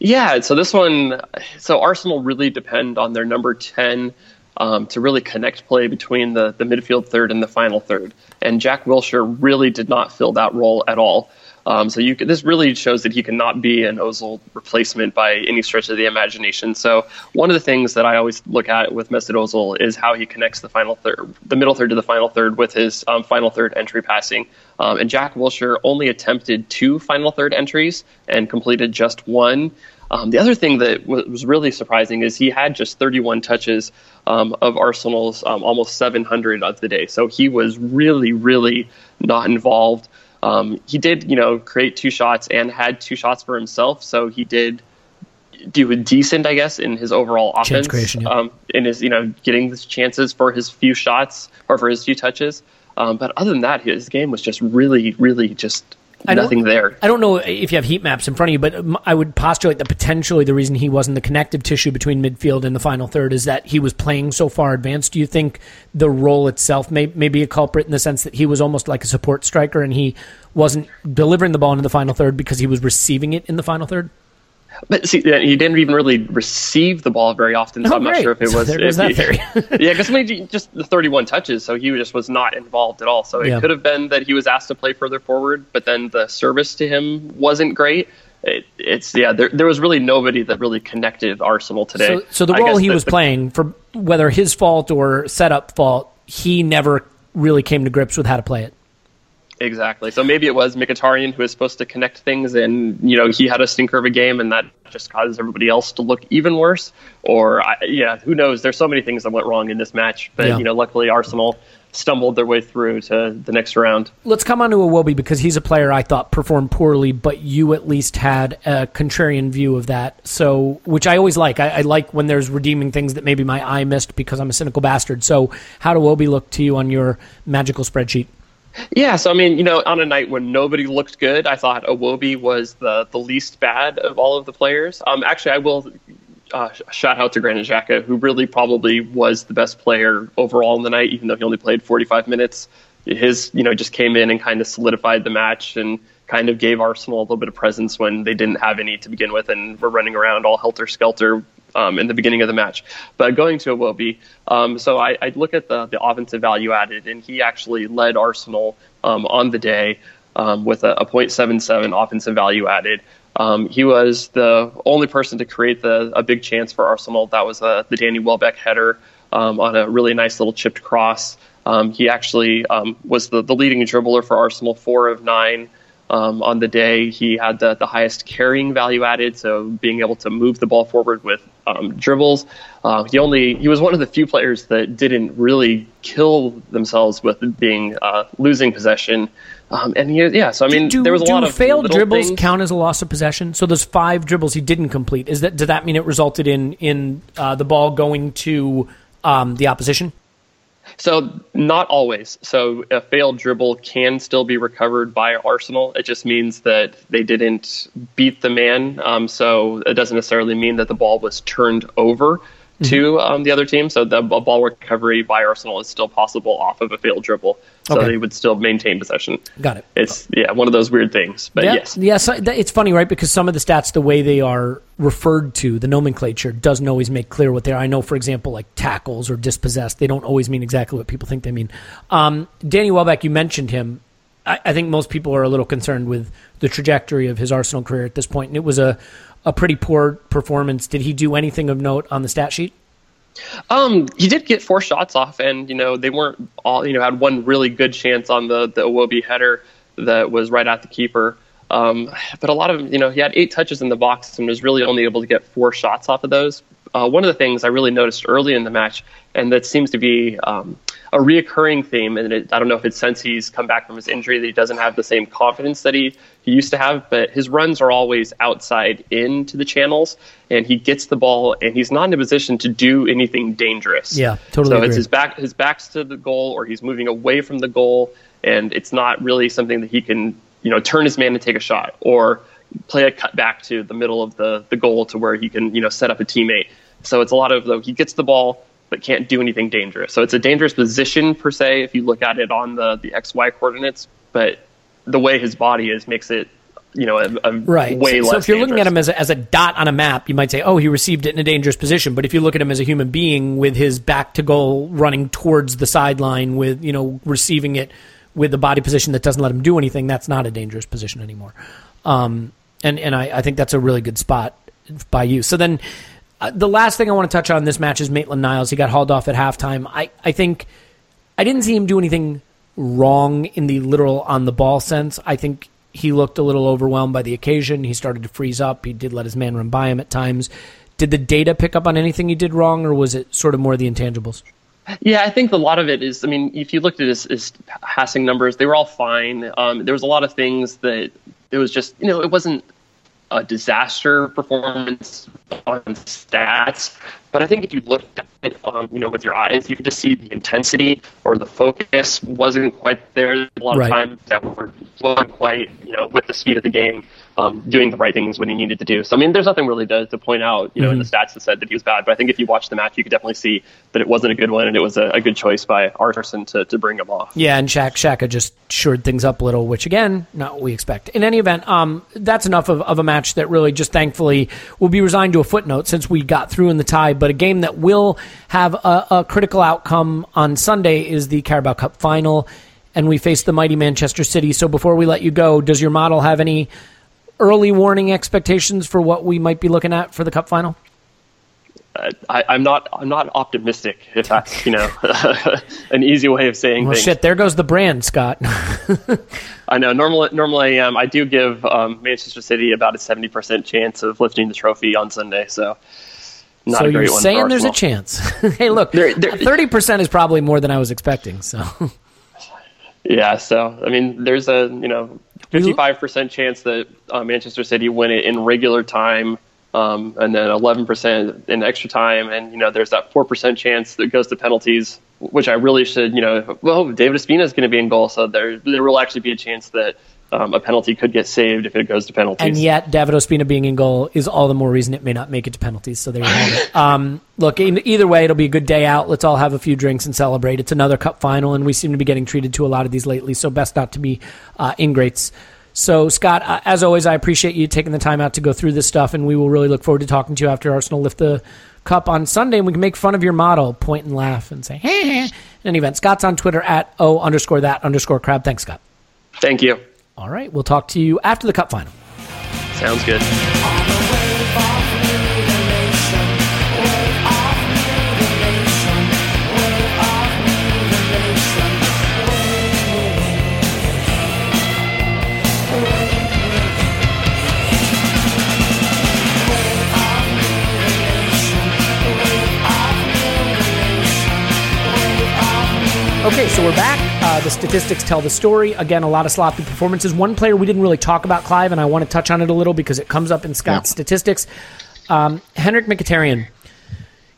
Yeah, so this one, so Arsenal really depend on their number 10 um, to really connect play between the, the midfield third and the final third. And Jack Wilshere really did not fill that role at all. Um, so you could, this really shows that he cannot be an Ozil replacement by any stretch of the imagination. So one of the things that I always look at with Mesut Ozil is how he connects the final third, the middle third to the final third with his um, final third entry passing. Um, and Jack Wilshere only attempted two final third entries and completed just one. Um, the other thing that was really surprising is he had just 31 touches um, of Arsenal's um, almost 700 of the day. So he was really, really not involved. Um, he did, you know, create two shots and had two shots for himself. So he did do a decent, I guess, in his overall Chance offense. creation, yeah. um, in his, you know, getting the chances for his few shots or for his few touches. Um, but other than that, his game was just really, really just I don't- nothing there. I don't know if you have heat maps in front of you, but I would postulate that potentially the reason he wasn't the connective tissue between midfield and the final third is that he was playing so far advanced. Do you think the role itself may, may be a culprit in the sense that he was almost like a support striker and he wasn't delivering the ball into the final third because he was receiving it in the final third? But see, yeah, he didn't even really receive the ball very often, so Oh, I'm not great. sure if it So was. there goes if that he- theory. yeah, because mean, just the 31 touches, so he just was not involved at all. So it Yeah. could have been that he was asked to play further forward, but then the service to him wasn't great. It, it's yeah, there, there was really nobody that really connected Arsenal today. So, so the role he the- was the- playing, for whether his fault or setup fault, he never really came to grips with how to play it. Exactly. So maybe it was Mkhitaryan who was supposed to connect things, and you know he had a stinker of a game, and that just causes everybody else to look even worse. Or I, yeah, who knows? There's so many things that went wrong in this match, but Yeah. you know, luckily Arsenal stumbled their way through to the next round. Let's come on to Iwobi because he's a player I thought performed poorly, but you at least had a contrarian view of that. So, which I always like. I, I like when there's redeeming things that maybe my eye missed because I'm a cynical bastard. So, how do Iwobi look to you on your magical spreadsheet? Yeah, so I mean, you know, on a night when nobody looked good, I thought Iwobi was the the least bad of all of the players. Um, actually, I will uh, shout out to Granit Xhaka, who really probably was the best player overall in the night, even though he only played 45 minutes. His, you know, just came in and kind of solidified the match and kind of gave Arsenal a little bit of presence when they didn't have any to begin with and were running around all helter skelter um, in the beginning of the match. But going to Iwobi, um, so I, I look at the, the offensive value added, and he actually led Arsenal um, on the day um, with a, a .77 offensive value added. Um, he was the only person to create the a big chance for Arsenal. That was uh, the Danny Welbeck header um, on a really nice little chipped cross. Um, he actually was the, the leading dribbler for Arsenal, four of nine um, on the day. He had the, the highest carrying value added, so being able to move the ball forward with um, dribbles. Uh, he only he was one of the few players that didn't really kill themselves with being uh, losing possession. Um, and he, yeah, so I mean, do, there was a lot of failed dribbles things. count as a loss of possession? So those five dribbles he didn't complete. Is that does that mean it resulted in in uh, the ball going to um, the opposition? So not always. So a failed dribble can still be recovered by Arsenal. It just means that they didn't beat the man. Um, so it doesn't necessarily mean that the ball was turned over to um, the other team. So the a ball recovery by Arsenal is still possible off of a failed dribble. So Okay. they would still maintain possession. Got it. It's yeah, one of those weird things. But yeah, yes, yes, th- it's funny, right? Because some of the stats, the way they are referred to, the nomenclature doesn't always make clear what they are. I know, for example, like tackles or dispossessed, they don't always mean exactly what people think they mean. Um, Danny Welbeck, you mentioned him. I, I think most people are a little concerned with the trajectory of his Arsenal career at this point, and it was a a pretty poor performance. Did he do anything of note on the stat sheet? Um, he did get four shots off, and you know they weren't all. You know, had one really good chance on the the Iwobi header that was right at the keeper. Um, but a lot of you know he had eight touches in the box and was really only able to get four shots off of those. Uh, one of the things I really noticed early in the match, and that seems to be um, a reoccurring theme, and it, I don't know if it's since he's come back from his injury that he doesn't have the same confidence that he, he used to have, but his runs are always outside into the channels, and he gets the ball, and he's not in a position to do anything dangerous. Yeah, totally So agree. it's his back, his back's to the goal, or he's moving away from the goal, and it's not really something that he can, you know, turn his man and take a shot, or play a cut back to the middle of the, the goal to where he can, you know, set up a teammate. So it's a lot of though he gets the ball but can't do anything dangerous. So it's a dangerous position per se if you look at it on the the XY coordinates, but the way his body is makes it you know a, a Right. way so, less. so if you're looking at him as a, as a dot on a map, you might say, oh, he received it in a dangerous position. But if you look at him as a human being with his back to goal running towards the sideline with, you know, receiving it with a body position that doesn't let him do anything, that's not a dangerous position anymore. Um, and and I, I think that's a really good spot by you. So then uh, the last thing I want to touch on this match is Maitland Niles. He got hauled off at halftime. I, I think I didn't see him do anything wrong in the literal on the ball sense. I think he looked a little overwhelmed by the occasion. He started to freeze up. He did let his man run by him at times. Did the data pick up on anything he did wrong, or was it sort of more the intangibles? Yeah, I think a lot of it is. I mean, if you looked at his, his passing numbers, they were all fine. Um, there was a lot of things that it was just, you know, it wasn't a disaster performance on stats. But I think if you looked at it, um, you know, with your eyes, you could just see the intensity or the focus wasn't quite there. A lot Right. of times that were wasn't quite, you know, with the speed of the game, um, doing the right things when he needed to do. So I mean, there's nothing really to, to point out, you know, in the stats that said that he was bad. But I think if you watch the match, you could definitely see that it wasn't a good one, and it was a, a good choice by Arterson to, to bring him off. Yeah, and Shaq Xhaka just shored things up a little, which again, not what we expect. In any event, um, that's enough of, of a match that really just thankfully will be resigned to a footnote since we got through in the tie. But a game that will have a, a critical outcome on Sunday is the Carabao Cup final, and we face the mighty Manchester City. So before we let you go, does your model have any early warning expectations for what we might be looking at for the Cup final? Uh, I, I'm not I'm not optimistic if that's you know an easy way of saying Well, things. shit, there goes the brand, Scott. I know normally normally I. I do give um, Manchester City about a seventy percent chance of lifting the trophy on Sunday. So not so a great you're one. saying there's a chance. hey, look, thirty percent is probably more than I was expecting. So Yeah, so I mean, there's a you know 55 percent chance that uh, Manchester City win it in regular time, um, and then 11 percent in extra time, and you know there's that four percent chance that goes to penalties, which I really should you know. Well, David Ospina is going to be in goal, so there there will actually be a chance that um, a penalty could get saved if it goes to penalties. and yet David Ospina being in goal is all the more reason it may not make it to penalties. So there you have it. Um, look, in, either way, it'll be a good day out. Let's all have a few drinks and celebrate. It's another cup final, and we seem to be getting treated to a lot of these lately. So best not to be uh, ingrates. So Scott, uh, as always, I appreciate you taking the time out to go through this stuff, and we will really look forward to talking to you after Arsenal lift the cup on Sunday, and we can make fun of your model, point and laugh, and say, "Hey." hey. In any event, Scott's on Twitter at o underscore that underscore crab. Thanks, Scott. Thank you. All right, we'll talk to you after the cup final. Sounds good. Okay, so we're back. Uh, the statistics tell the story. Again, a lot of sloppy performances. One player we didn't really talk about, Clive, and I want to touch on it a little because it comes up in Scott's Yeah. statistics. Um, Henrikh Mkhitaryan.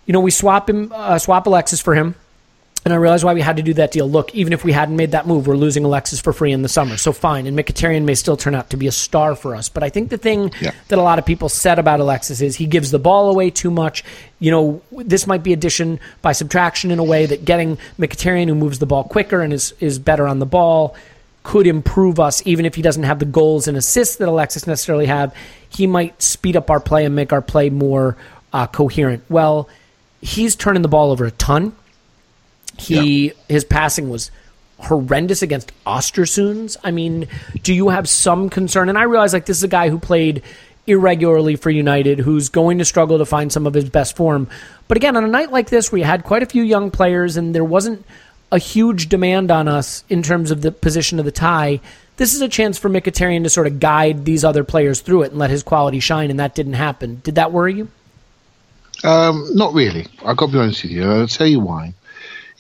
You know, we swap him, uh, swap Alexis for him. And I realize why we had to do that deal. Look, even if we hadn't made that move, we're losing Alexis for free in the summer. So fine. And Mkhitaryan may still turn out to be a star for us. But I think the thing Yeah. that a lot of people said about Alexis is he gives the ball away too much. You know, this might be addition by subtraction in a way that getting Mkhitaryan, who moves the ball quicker and is, is better on the ball, could improve us, even if he doesn't have the goals and assists that Alexis necessarily have. He might speed up our play and make our play more uh, coherent. Well, he's turning the ball over a ton. He his passing was horrendous against Ostersunds. I mean, do you have some concern? And I realize like this is a guy who played irregularly for United, who's going to struggle to find some of his best form. But again, on a night like this, where you had quite a few young players, and there wasn't a huge demand on us in terms of the position of the tie. This is a chance for Mkhitaryan to sort of guide these other players through it and let his quality shine, and that didn't happen. Did that worry you? Um, not really. I've got to be honest with you. I'll tell you why.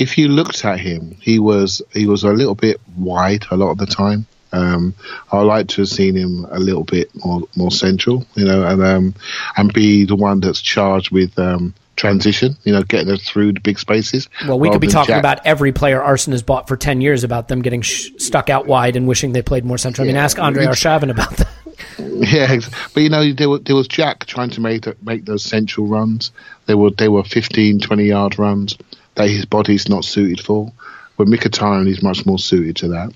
If you looked at him, he was he was a little bit wide a lot of the time. Um, I like to have seen him a little bit more more central, you know, and um, and be the one that's charged with um, transition, you know, getting us through the big spaces. Well, we could be talking Jack- about every player Arsenal has bought for 10 years about them getting sh- stuck out wide and wishing they played more central. I mean, ask Andre Arshavin about that. Yeah, but you know there, was there was Jack trying to make make those central runs. They were they were 15, 20 yard runs that his body's not suited for. But Mkhitaryan is much more suited to that.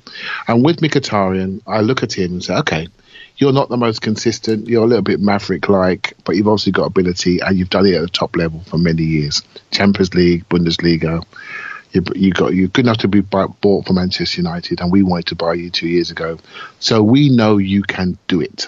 And with Mkhitaryan, I look at him and say, okay, you're not the most consistent. You're a little bit maverick like, but you've obviously got ability and you've done it at the top level for many years. Champions League, Bundesliga. You, you got you're good enough to be bought for Manchester United, and we wanted to buy you two years ago. So we know you can do it.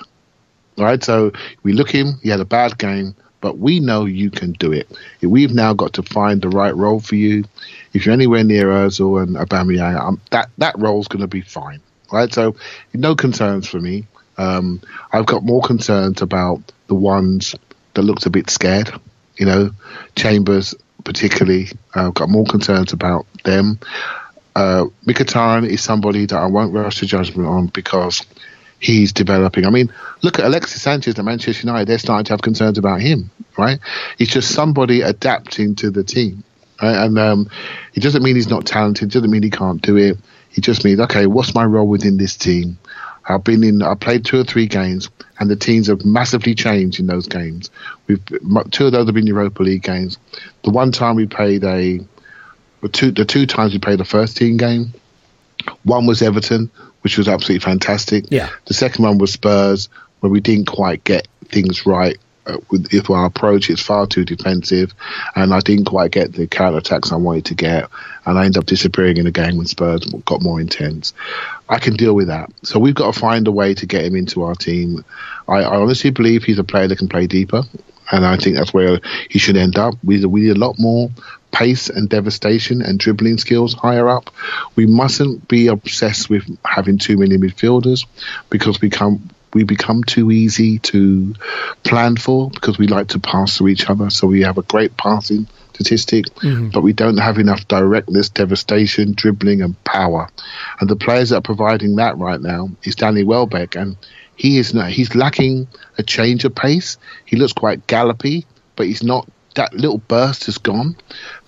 All right, so we look him. He had a bad game, but we know you can do it. We've now got to find the right role for you. If you're anywhere near Özil and Aubameyang, um, that that role's going to be fine. Right, so no concerns for me. Um, I've got more concerns about the ones that looked a bit scared. You know, Chambers particularly. I've got more concerns about them. Uh, is somebody that I won't rush to judgment on because he's developing. I mean, look at Alexis Sanchez at Manchester United. They're starting to have concerns about him, right? He's just somebody adapting to the team. Right? And um, it doesn't mean he's not talented. It doesn't mean he can't do it. He just means, okay, what's my role within this team? I've been in. I played two or three games, and the teams have massively changed in those games. We've two of those have been Europa League games. The one time we played a, two the two times we played a first team game. One was Everton, which was absolutely fantastic. Yeah. The second one was Spurs, where we didn't quite get things right uh, with, with our approach. It's far too defensive, and I didn't quite get the counter attacks I wanted to get, and I ended up disappearing in the game when Spurs got more intense. I can deal with that. So we've got to find a way to get him into our team. I, I honestly believe he's a player that can play deeper, and I think that's where he should end up. We we need a lot more pace and devastation and dribbling skills higher up. We mustn't be obsessed with having too many midfielders because we come we become too easy to plan for because we like to pass to each other. So we have a great passing statistic, mm-hmm. but we don't have enough directness, devastation, dribbling, and power. And the players that are providing that right now is Danny Welbeck, and he is not. He's lacking a change of pace. He looks quite gallopy, but he's not. That little burst has gone.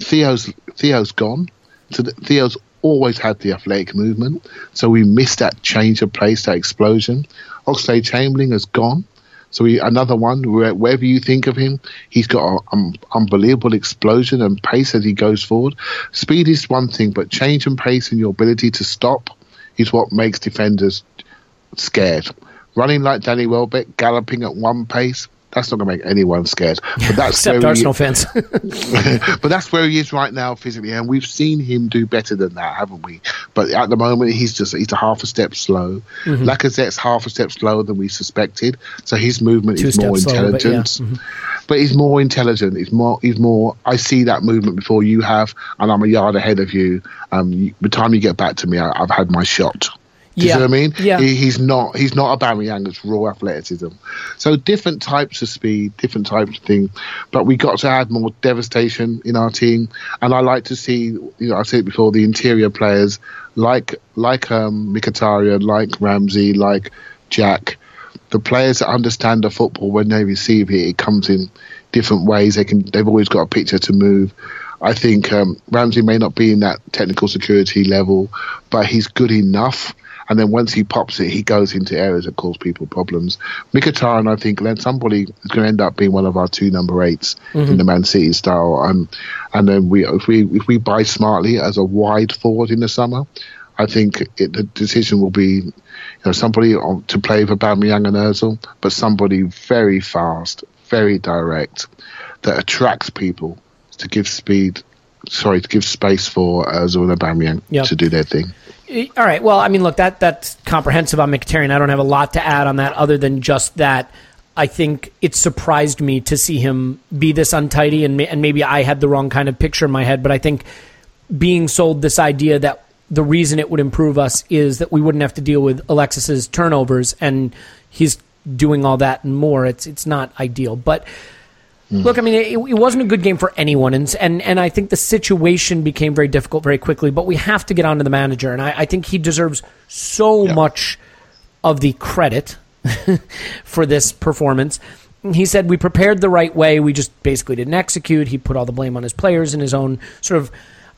Theo's Theo's gone. So the, Theo's always had the athletic movement, so we missed that change of pace, that explosion. Oxlade Chamberlain has gone. So he, another one, where, wherever you think of him, he's got an um, unbelievable explosion and pace as he goes forward. Speed is one thing, but change and pace and your ability to stop is what makes defenders scared. Running like Danny Welbeck, galloping at one pace, that's not going to make anyone scared. But that's Except where he- Arsenal fans. but that's where he is right now physically, and we've seen him do better than that, haven't we? But at the moment, he's just he's a half a step slow. Mm-hmm. Lacazette's half a step slower than we suspected, so his movement Two is more steps slower, but yeah. Mm-hmm. intelligent. But he's more intelligent. He's more. He's more. I see that movement before you have, and I'm a yard ahead of you. Um, by the time you get back to me, I, I've had my shot. Do you know what I mean? Yeah. He, he's not. He's not a Aubameyang. It's raw athleticism. So different types of speed, different types of thing. But we got to add more devastation in our team. And I like to see. You know, I said it before. The interior players like like um, Mkhitaryan, like Ramsey, like Jack. The players that understand the football when they receive it, it comes in different ways. They can. They've always got a picture to move. I think um, Ramsey may not be in that technical security level, but he's good enough. And then once he pops it, he goes into areas that cause people problems. Mkhitaryan, I think, then somebody is going to end up being one of our two number 8s in the Man City style. Um, and then we, if we if we buy smartly as a wide forward in the summer, I think it, the decision will be, you know, somebody to play for Aubameyang and Özil, but somebody very fast, very direct, that attracts people to give speed. Sorry, to give space for Özil and Aubameyang Yep. to do their thing. All right. Well, I mean, look, that that's comprehensive on Mkhitaryan. I don't have a lot to add on that other than just that I think it surprised me to see him be this untidy, and, and maybe I had the wrong kind of picture in my head, but I think being sold this idea that the reason it would improve us is that we wouldn't have to deal with Alexis's turnovers, and he's doing all that and more. It's it's not ideal, but. Look, I mean, it, it wasn't a good game for anyone, and, and and I think the situation became very difficult very quickly. But we have to get on to the manager, and I, I think he deserves so much of the credit for this performance. He said we prepared the right way. We just basically didn't execute. He put all the blame on his players in his own sort of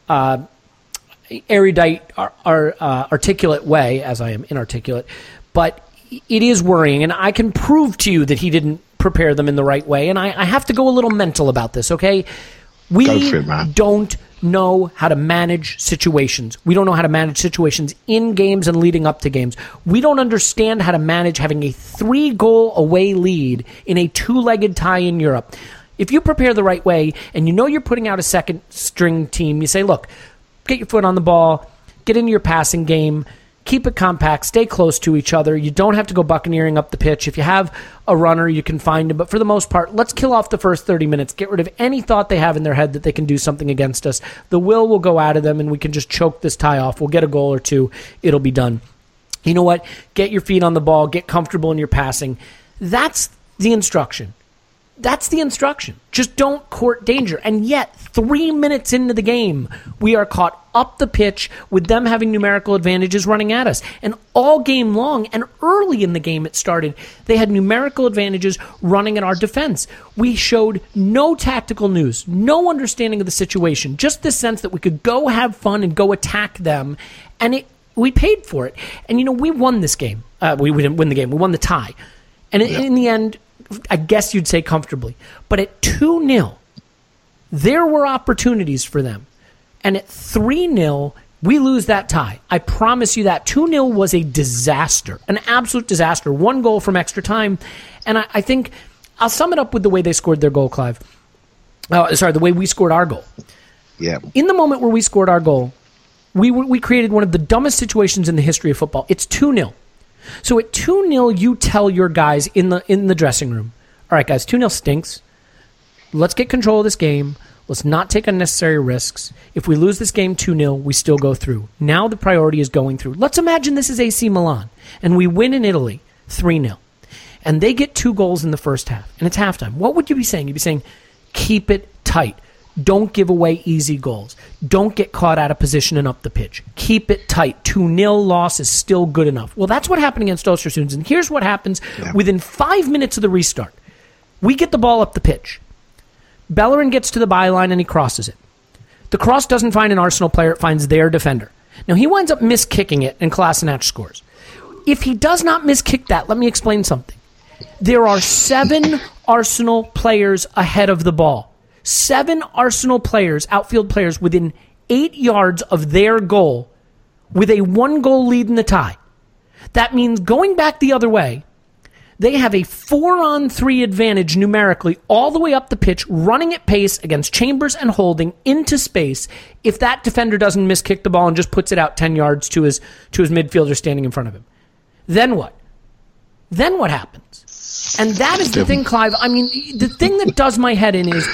uh, erudite, ar- ar- uh, articulate way, as I am inarticulate. But it is worrying, and I can prove to you that he didn't prepare them in the right way. And I, I have to go a little mental about this, okay? We it, don't know how to manage situations. We don't know how to manage situations in games and leading up to games. We don't understand how to manage having a three goal away lead in a two legged tie in Europe. If you prepare the right way and you know you're putting out a second string team, you say, look, get your foot on the ball, get into your passing game, keep it compact, stay close to each other. You don't have to go buccaneering up the pitch. If you have a runner, you can find him. But for the most part, let's kill off the first 30 minutes. Get rid of any thought they have in their head that they can do something against us. The will will go out of them, and we can just choke this tie off. We'll get a goal or two. It'll be done. You know what? Get your feet on the ball, get comfortable in your passing. That's the instruction. That's the instruction. Just don't court danger. And yet, three minutes into the game, we are caught up the pitch with them having numerical advantages running at us. And all game long, and early in the game it started, they had numerical advantages running at our defense. We showed no tactical news, no understanding of the situation, just the sense that we could go have fun and go attack them. And it, we paid for it. And, you know, we won this game. Uh, we, we didn't win the game, we won the tie. And in, in the end, I guess you'd say comfortably. But at 2 0, there were opportunities for them. And at 3 0, we lose that tie. I promise you that. 2 0 was a disaster, an absolute disaster. One goal from extra time. And I, I think I'll sum it up with the way they scored their goal, Clive. Oh, sorry, the way we scored our goal. Yeah. In the moment where we scored our goal, we, we created one of the dumbest situations in the history of football. It's 2 0. So at 2 0, you tell your guys in the, in the dressing room, all right, guys, 2 0 stinks. Let's get control of this game. Let's not take unnecessary risks. If we lose this game 2 0, we still go through. Now the priority is going through. Let's imagine this is AC Milan and we win in Italy 3 0. And they get two goals in the first half and it's halftime. What would you be saying? You'd be saying, keep it tight. Don't give away easy goals. Don't get caught out of position and up the pitch. Keep it tight. 2 0 loss is still good enough. Well, that's what happened against Ostersund. And here's what happens within five minutes of the restart. We get the ball up the pitch. Bellerin gets to the byline and he crosses it. The cross doesn't find an Arsenal player, it finds their defender. Now he winds up miskicking it and Kolasinac scores. If he does not miskick that, let me explain something. There are seven Arsenal players ahead of the ball. Seven Arsenal players, outfield players, within eight yards of their goal with a one goal lead in the tie. That means going back the other way, they have a four on three advantage numerically all the way up the pitch, running at pace against Chambers and Holding into space. If that defender doesn't miskick the ball and just puts it out 10 yards to his, to his midfielder standing in front of him, then what? Then what happens? And that is the thing, Clive. I mean, the thing that does my head in is,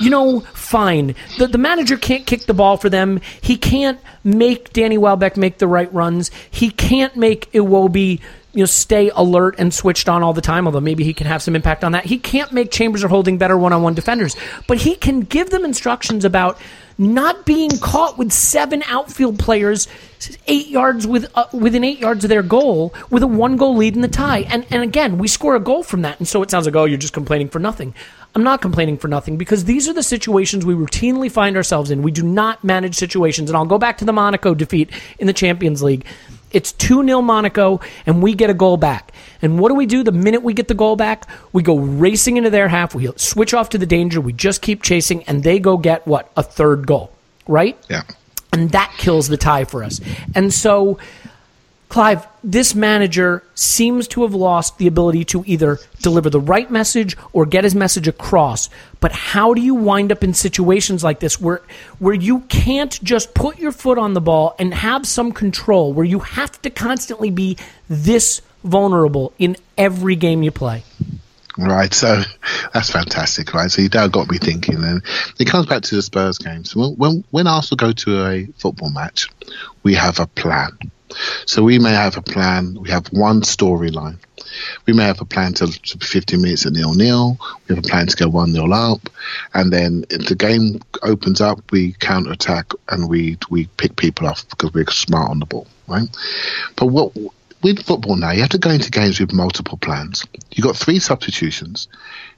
you know, fine. The, the manager can't kick the ball for them. He can't make Danny Welbeck make the right runs. He can't make Iwobi, you know, stay alert and switched on all the time, although maybe he can have some impact on that. He can't make Chambers or Holding better one on one defenders. But he can give them instructions about not being caught with seven outfield players eight yards with uh, within eight yards of their goal with a one goal lead in the tie. And and again, we score a goal from that, and so it sounds like oh, you're just complaining for nothing. I'm not complaining for nothing because these are the situations we routinely find ourselves in. We do not manage situations. And I'll go back to the Monaco defeat in the Champions League. It's 2 0 Monaco, and we get a goal back. And what do we do the minute we get the goal back? We go racing into their half. We switch off to the danger. We just keep chasing, and they go get what? A third goal, right? Yeah. And that kills the tie for us. And so, Clive, this manager seems to have lost the ability to either deliver the right message or get his message across. But how do you wind up in situations like this where where you can't just put your foot on the ball and have some control, where you have to constantly be this vulnerable in every game you play? Right, so that's fantastic, right? So you now got me thinking, and it comes back to the Spurs games. When, when when Arsenal go to a football match, we have a plan. So we may have a plan. We have one storyline. We may have a plan to, to 15 minutes at nil nil. We have a plan to go one nil up, and then if the game opens up, we counter attack and we we pick people off because we're smart on the ball, right? But what with football now, you have to go into games with multiple plans. You got three substitutions.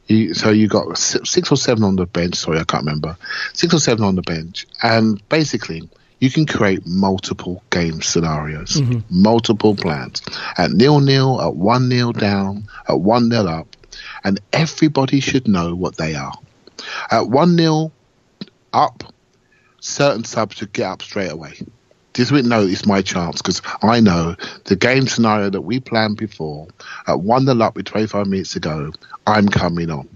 You, so you got six or seven on the bench. Sorry, I can't remember. Six or seven on the bench, and basically you can create multiple game scenarios, mm-hmm. multiple plans at nil nil, at one nil down, at one nil up, and everybody should know what they are. At one nil up, certain subs should get up straight away. This week, no, it's my chance because I know the game scenario that we planned before at one nil up with 25 minutes to go, I'm coming on,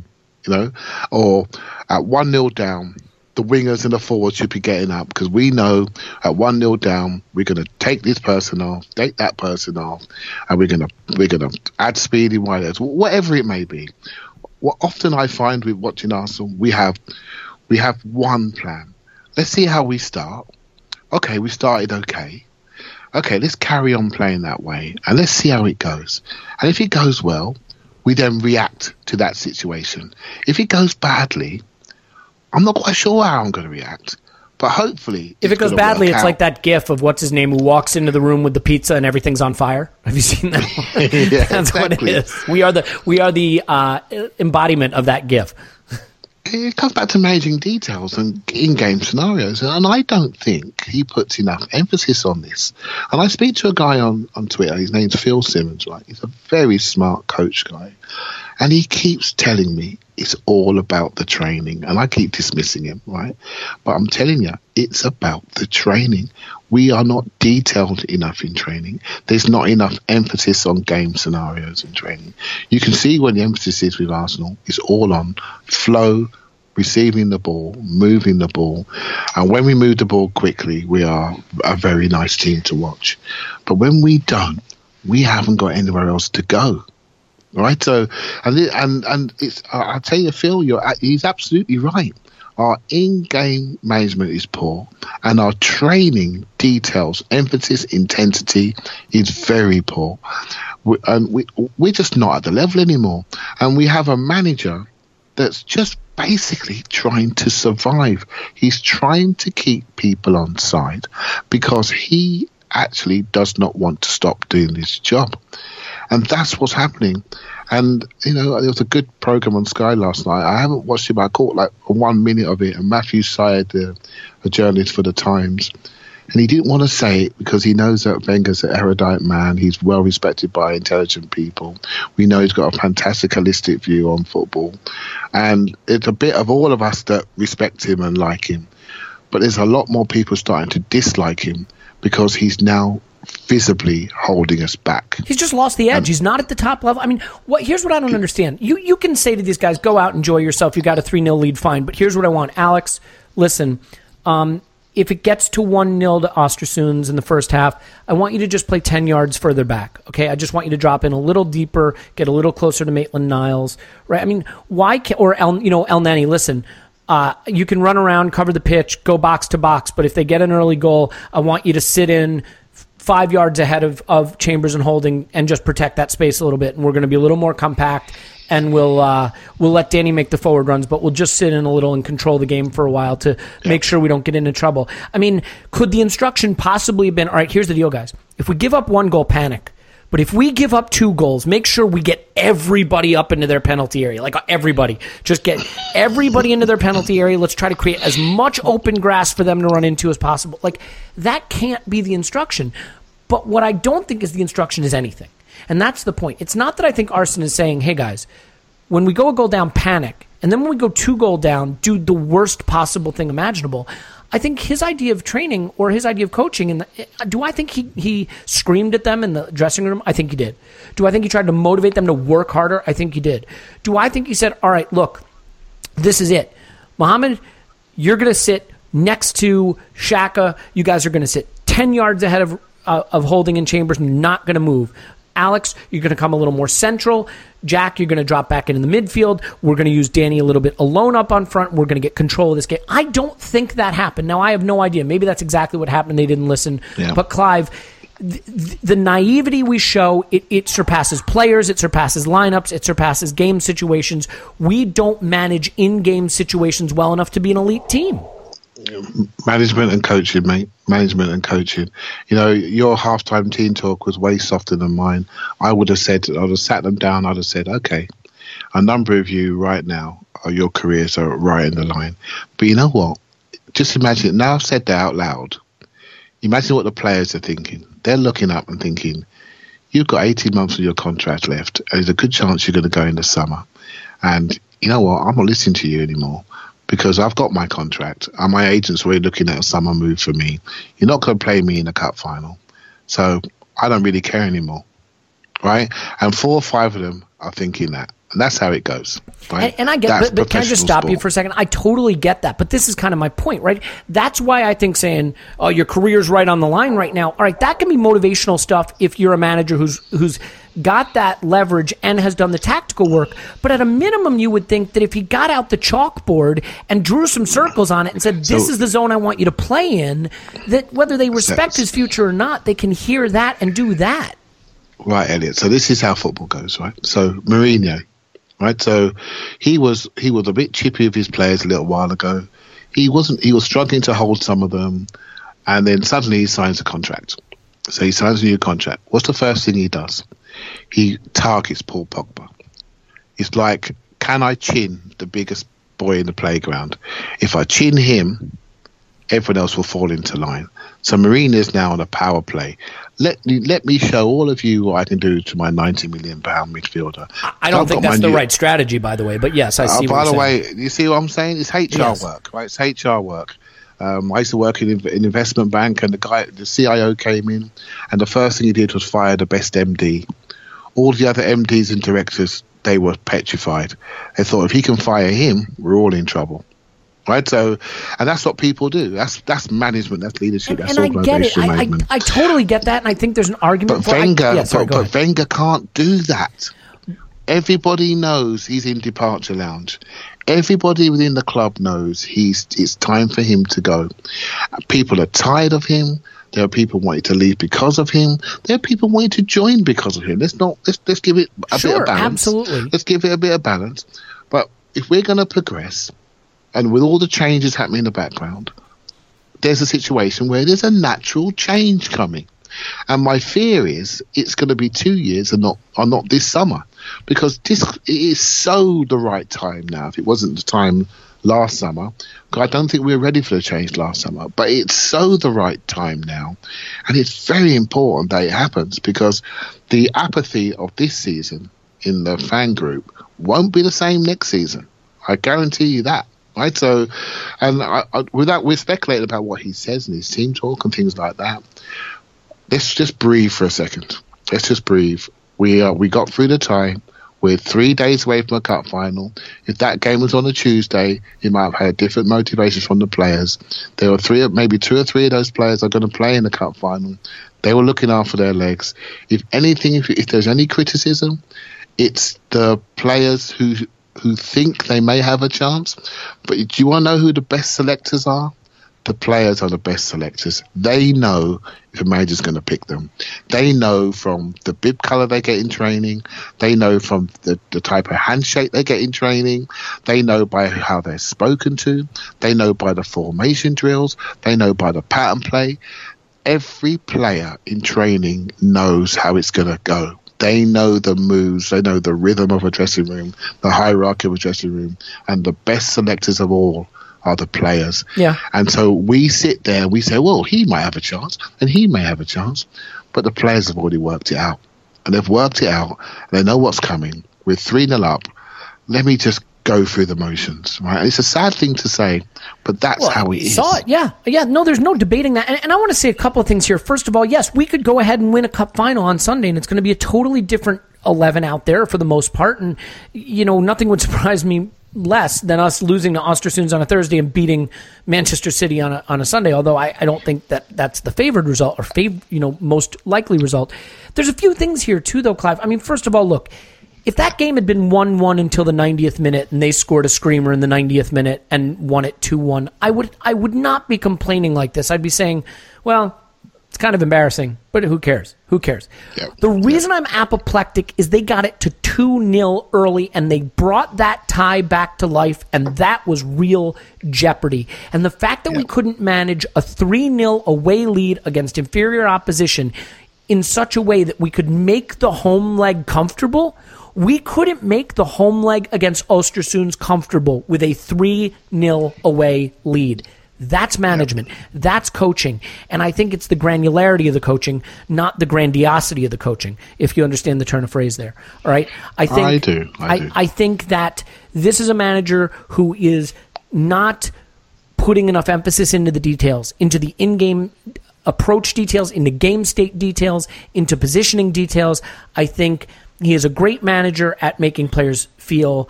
you know, or at one nil down, the wingers and the forwards should be getting up because we know at one nil down, we're going to take this person off, take that person off, and we're going to we're going to add speed in wires, whatever it may be. What often I find with watching Arsenal, we have we have one plan. Let's see how we start. Okay, we started okay. Okay, let's carry on playing that way and let's see how it goes. And if it goes well, we then react to that situation. If it goes badly, I'm not quite sure how I'm going to react, but hopefully, If it goes badly, it's out. like that gif of what's his name who walks into the room with the pizza and everything's on fire. Have you seen that? Yeah, That's what it exactly. is. We are the we are the uh, embodiment of that gif. it comes back to managing details and in-game scenarios, and I don't think he puts enough emphasis on this. And I speak to a guy on on Twitter. His name's Phil Simmons. Right, he's a very smart coach guy, and he keeps telling me it's all about the training, and I keep dismissing him. Right, but I'm telling you, it's about the training. We are not detailed enough in training. There's not enough emphasis on game scenarios in training. You can see when the emphasis is with Arsenal, it's all on flow, receiving the ball, moving the ball. And when we move the ball quickly, we are a very nice team to watch. But when we don't, we haven't got anywhere else to go. Right, so and and and it's I tell you, Phil, you're uh, he's absolutely right. Our in-game management is poor, and our training details, emphasis, intensity is very poor. We, and we we're just not at the level anymore. And we have a manager that's just basically trying to survive. He's trying to keep people on side because he actually does not want to stop doing this job. And that's what's happening. And, you know, there was a good program on Sky last night. I haven't watched it, but I caught like one minute of it. And Matthew Syed, a journalist for the Times, and he didn't want to say it because he knows that Wenger's an erudite man. He's well respected by intelligent people. We know he's got a fantastic holistic view on football. And it's a bit of all of us that respect him and like him. But there's a lot more people starting to dislike him because he's now visibly holding us back. He's just lost the edge. He's not at the top level. I mean, what? Here's what I don't understand. You you can say to these guys, "Go out, enjoy yourself. You got a three 0 lead, fine." But here's what I want, Alex. Listen, um, if it gets to one 0 to Ostersunds in the first half, I want you to just play ten yards further back. Okay, I just want you to drop in a little deeper, get a little closer to Maitland Niles. Right? I mean, why? Can, or El, you know, Elneny. Listen. Uh, you can run around, cover the pitch, go box to box, but if they get an early goal, I want you to sit in five yards ahead of, of Chambers and Holding and just protect that space a little bit. And we're going to be a little more compact and we'll uh, we'll let Danny make the forward runs, but we'll just sit in a little and control the game for a while to make sure we don't get into trouble. I mean, could the instruction possibly have been all right? Here's the deal, guys. If we give up one goal, panic. But if we give up two goals, make sure we get everybody up into their penalty area. Like uh, everybody. Just get everybody into their penalty area. Let's try to create as much open grass for them to run into as possible. Like that can't be the instruction. But what I don't think is the instruction is anything. And that's the point. It's not that I think Arsène is saying, hey guys, when we go a goal down, panic. And then when we go two goal down, do the worst possible thing imaginable. I think his idea of training or his idea of coaching, and do I think he, he screamed at them in the dressing room? I think he did. Do I think he tried to motivate them to work harder? I think he did. Do I think he said, all right, look, this is it. Muhammad, you're going to sit next to Xhaka. You guys are going to sit 10 yards ahead of, uh, of Holding in Chambers, not going to move. Alex, you're going to come a little more central. Jack, you're going to drop back into the midfield. We're going to use Danny a little bit alone up on front. We're going to get control of this game. I don't think that happened. Now, I have no idea. Maybe that's exactly what happened. They didn't listen. Yeah. But Clive, the, the naivety we show, it, it surpasses players, it surpasses lineups, it surpasses game situations. We don't manage in game situations well enough to be an elite team. Management and coaching, mate. Management and coaching. You know, your halftime team talk was way softer than mine. I would have said, I'd have sat them down. I'd have said, okay, a number of you right now, your careers are right in the line. But you know what? Just imagine. Now I've said that out loud. Imagine what the players are thinking. They're looking up and thinking, you've got 18 months of your contract left. There's a good chance you're going to go in the summer. And you know what? I'm not listening to you anymore because I've got my contract and my agent's already looking at a summer move for me. You're not going to play me in a cup final. So I don't really care anymore. Right? And four or five of them are thinking that. And that's how it goes. Right? And, and I get, That's but, but can I just stop you for a second? I totally get that, but this is kind of my point, right? That's why I think saying, "Oh, your career's right on the line right now." All right, that can be motivational stuff if you're a manager who's who's got that leverage and has done the tactical work. But at a minimum, you would think that if he got out the chalkboard and drew some circles on it and said, "This So- is the zone I want you to play in," that whether they respect his future or not, they can hear that and do that. Right, Elliot. So this is how football goes, right? So Mourinho, right? So he was he was a bit chippy with his players a little while ago. He wasn't. He was struggling to hold some of them, and then suddenly he signs a contract. So he signs a new contract. What's the first thing he does? He targets Paul Pogba. It's like, can I chin the biggest boy in the playground? If I chin him, everyone else will fall into line. So Mourinho is now on a power play. Let me let me show all of you what I can do to my ninety million pound midfielder. I don't I've think that's the new- right strategy, by the way. But yes, I Uh, see. by what the way, you see what I'm saying? It's HR Yes. work, right? It's HR work. Um, I used to work in an investment bank, and the guy, the CIO, came in, and the first thing he did was fire the best MD. All the other MDs and directors, they were petrified. They thought if he can fire him, we're all in trouble. Right, so, and that's what people do. That's that's management. That's leadership. and, that's and I get it. I, I. I totally get that, and I think there's an argument But for. I- yeah, sorry, but, but. Wenger can't do that. Everybody knows he's in departure lounge. Everybody within the club knows he's. It's time for him to go. People are tired of him. There are people wanting to leave because of him. There are people wanting to join because of him. Let's not. Let's let's give it a bit of balance. absolutely. Let's give it a bit of balance. But if we're going to progress, and with all the changes happening in the background, there's a situation where there's a natural change coming. And my fear is it's going to be two years and not or not this summer, because this it is so the right time now. If it wasn't the time last summer. I don't think we were ready for the change last summer, but it's so the right time now, and it's very important that it happens because the apathy of this season in the fan group won't be the same next season. I guarantee you that. Right, so, and I, I, without we're speculating about what he says in his team talk and things like that let's just breathe for a second. Let's just breathe. We uh, we got through the time. We're three days away from a cup final. If that game was on a Tuesday, you might have had different motivations from the players. There were three, maybe two or three of those players are going to play in the cup final. They were looking after their legs. If anything, if, if there's any criticism, it's the players who who think they may have a chance. But do you want to know who the best selectors are? The players are the best selectors. They know if a manager's going to pick them. They know from the bib colour they get in training. They know from the, the type of handshake they get in training. They know by how they're spoken to. They know by the formation drills. They know by the pattern play. every player in training knows how it's going to go. They know the moves, they know the rhythm of a dressing room, the hierarchy of a dressing room, and the best selectors of all are the players. Yeah. And so we sit there and we say, well, he might have a chance and he may have a chance, but the players have already worked it out. And they've worked it out, and they know what's coming. We're 3 0 up. Let me just go through the motions, right? It's a sad thing to say, but that's Well, how it we. Saw it, yeah, yeah. No, there's no debating that. And, and I want to say a couple of things here. First of all, yes, we could go ahead and win a cup final on Sunday, and it's going to be a totally different eleven out there for the most part. And you know, nothing would surprise me less than us losing to Ostersunds on a Thursday and beating Manchester City on a on a Sunday. Although I, I don't think that that's the favored result or fav- you know most likely result. There's a few things here too, though, Clive. I mean, first of all, look. If that game had been 1 1 until the 90th minute and they scored a screamer in the 90th minute and won it 2 1, I would, I would not be complaining like this. I'd be saying, well, it's kind of embarrassing, but who cares? Who cares? Yeah. The reason I'm apoplectic is they got it to 2 0 early and they brought that tie back to life, and that was real jeopardy. And the fact that we couldn't manage a 3 0 away lead against inferior opposition in such a way that we could make the home leg comfortable. We couldn't make the home leg against Ostersunds comfortable with a 3 0 away lead. That's management. That's coaching. And I think it's the granularity of the coaching, not the grandiosity of the coaching, if you understand the turn of phrase there. All right. I think I do. I do. I think that this is a manager who is not putting enough emphasis into the details, into the in-game approach details, into game state details, into positioning details. I think he is a great manager at making players feel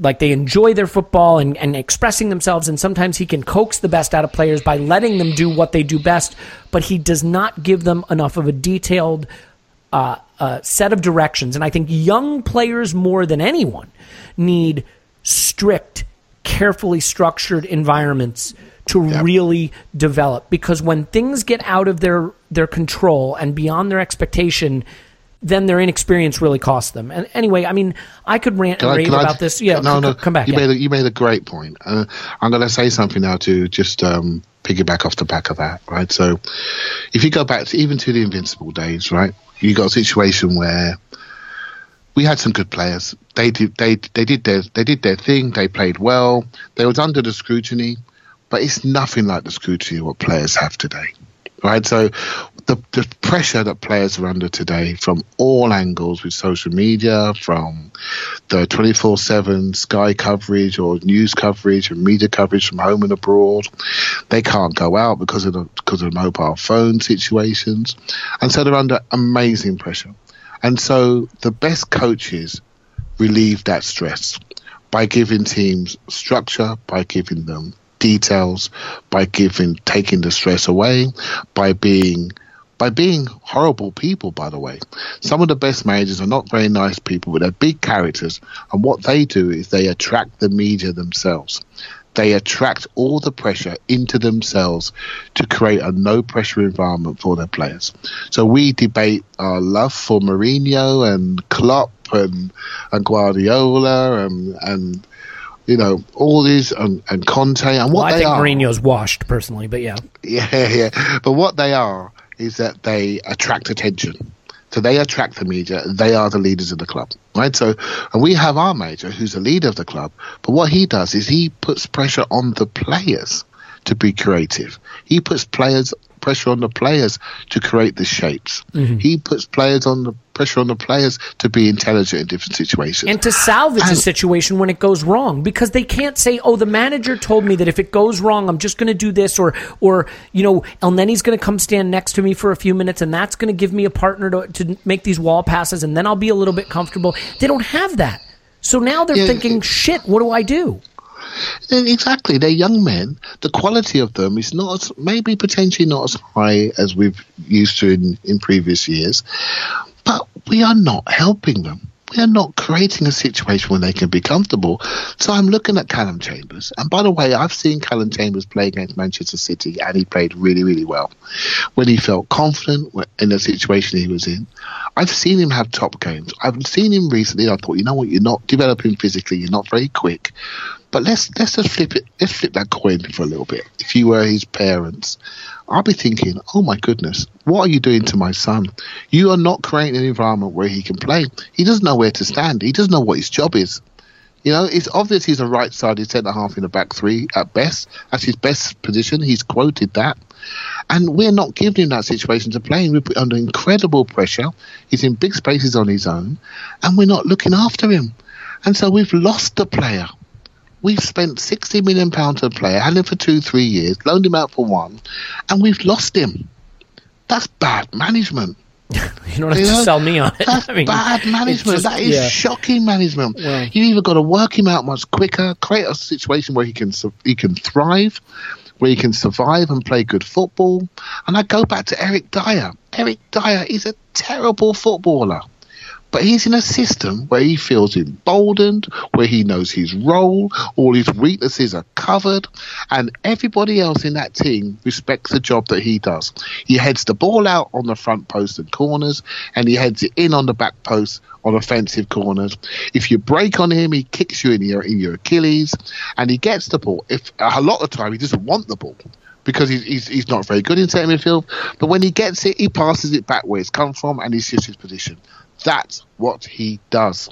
like they enjoy their football and, and expressing themselves and sometimes he can coax the best out of players by letting them do what they do best but he does not give them enough of a detailed uh, uh, set of directions. And i think young players more than anyone need strict carefully structured environments to really develop. Because when things get out of their their control and beyond their expectation then their inexperience really costs them. And anyway, I mean, I could rant Can and I- rave can I- about this. Yeah, no, no. come back. You yeah. made a, you made a great point. Uh, I'm going to say something now to just um, piggyback off the back of that, right? So, if you go back to, even to the invincible days, right? You got a situation where we had some good players. They did they they did their they did their thing. They played well. They was under the scrutiny, but it's nothing like the scrutiny what players have today, right? So the the pressure that players are under today from all angles with social media, from the twenty four seven Sky coverage or news coverage and media coverage from home and abroad, they can't go out because of the because of the mobile phone situations, and so they're under amazing pressure. And so the best coaches relieve that stress by giving teams structure, by giving them details, by giving taking the stress away, by being by being horrible people, by the way. Some of the best managers are not very nice people, but they're big characters. And what they do is they attract the media themselves. They attract all the pressure into themselves to create a no pressure environment for their players. So we debate our love for Mourinho and Klopp and, and Guardiola and, and you know, all these and, and Conte and what well, I they think are. Mourinho's washed personally, but yeah. Yeah, yeah. But what they are is that they attract attention. So they attract the media. They are the leaders of the club, right? So, and we have our manager who's the leader of the club. But what he does is he puts pressure on the players to be creative. He puts players pressure on the players to create the shapes. Mm-hmm. He puts players on the pressure on the players to be intelligent in different situations. And to salvage a situation when it goes wrong, because they can't say, "Oh, the manager told me that if it goes wrong, I'm just going to do this," or, or you know, Elneny's going to come stand next to me for a few minutes, and that's going to give me a partner to, to make these wall passes, and then I'll be a little bit comfortable. They don't have that, so now they're Yeah, thinking, it- "Shit, what do I do?" Exactly. They're young men. The quality of them is not maybe potentially not as high as we've used to in, in previous years, but we are not helping them. We are not creating a situation where they can be comfortable. So I'm looking at Calum Chambers. And by the way, I've seen Calum Chambers play against Manchester City and he played really, really well. When he felt confident in the situation he was in, I've seen him have top games. I've seen him recently. I thought, you know what, you're not developing physically, you're not very quick. But let's let's just flip it. Let's flip that coin for a little bit. If you were his parents, I'd be thinking, oh my goodness, what are you doing to my son? You are not creating an environment where he can play. He doesn't know where to stand. He doesn't know what his job is. You know, it's obvious he's a right sided centre half in the back three at best. That's his best position. He's quoted that. And we're not giving him that situation to play. We're under incredible pressure. He's in big spaces on his own, and we're not looking after him. And so we've lost the player. We've spent sixty million pounds on a player, had him for two, three years, loaned him out for one, and we've lost him. That's bad management. You don't have You to know, sell me on it. That's I mean, bad management. just- that is yeah. shocking management. Well- you either got to work him out much quicker, create a situation where he can he can thrive, where he can survive and play good football. And I go back to Eric Dier. Eric Dier is a terrible footballer. But he's in a system where he feels emboldened, where he knows his role, all his weaknesses are covered, and everybody else in that team respects the job that he does. He heads the ball out on the front post and corners, and he heads it in on the back post on offensive corners. If you break on him, he kicks you in your in your Achilles, and he gets the ball. If a lot of time he doesn't want the ball because he's, he's, he's not very good in centre midfield. But when he gets it, he passes it back where it's come from and he shifts his position. That's what he does.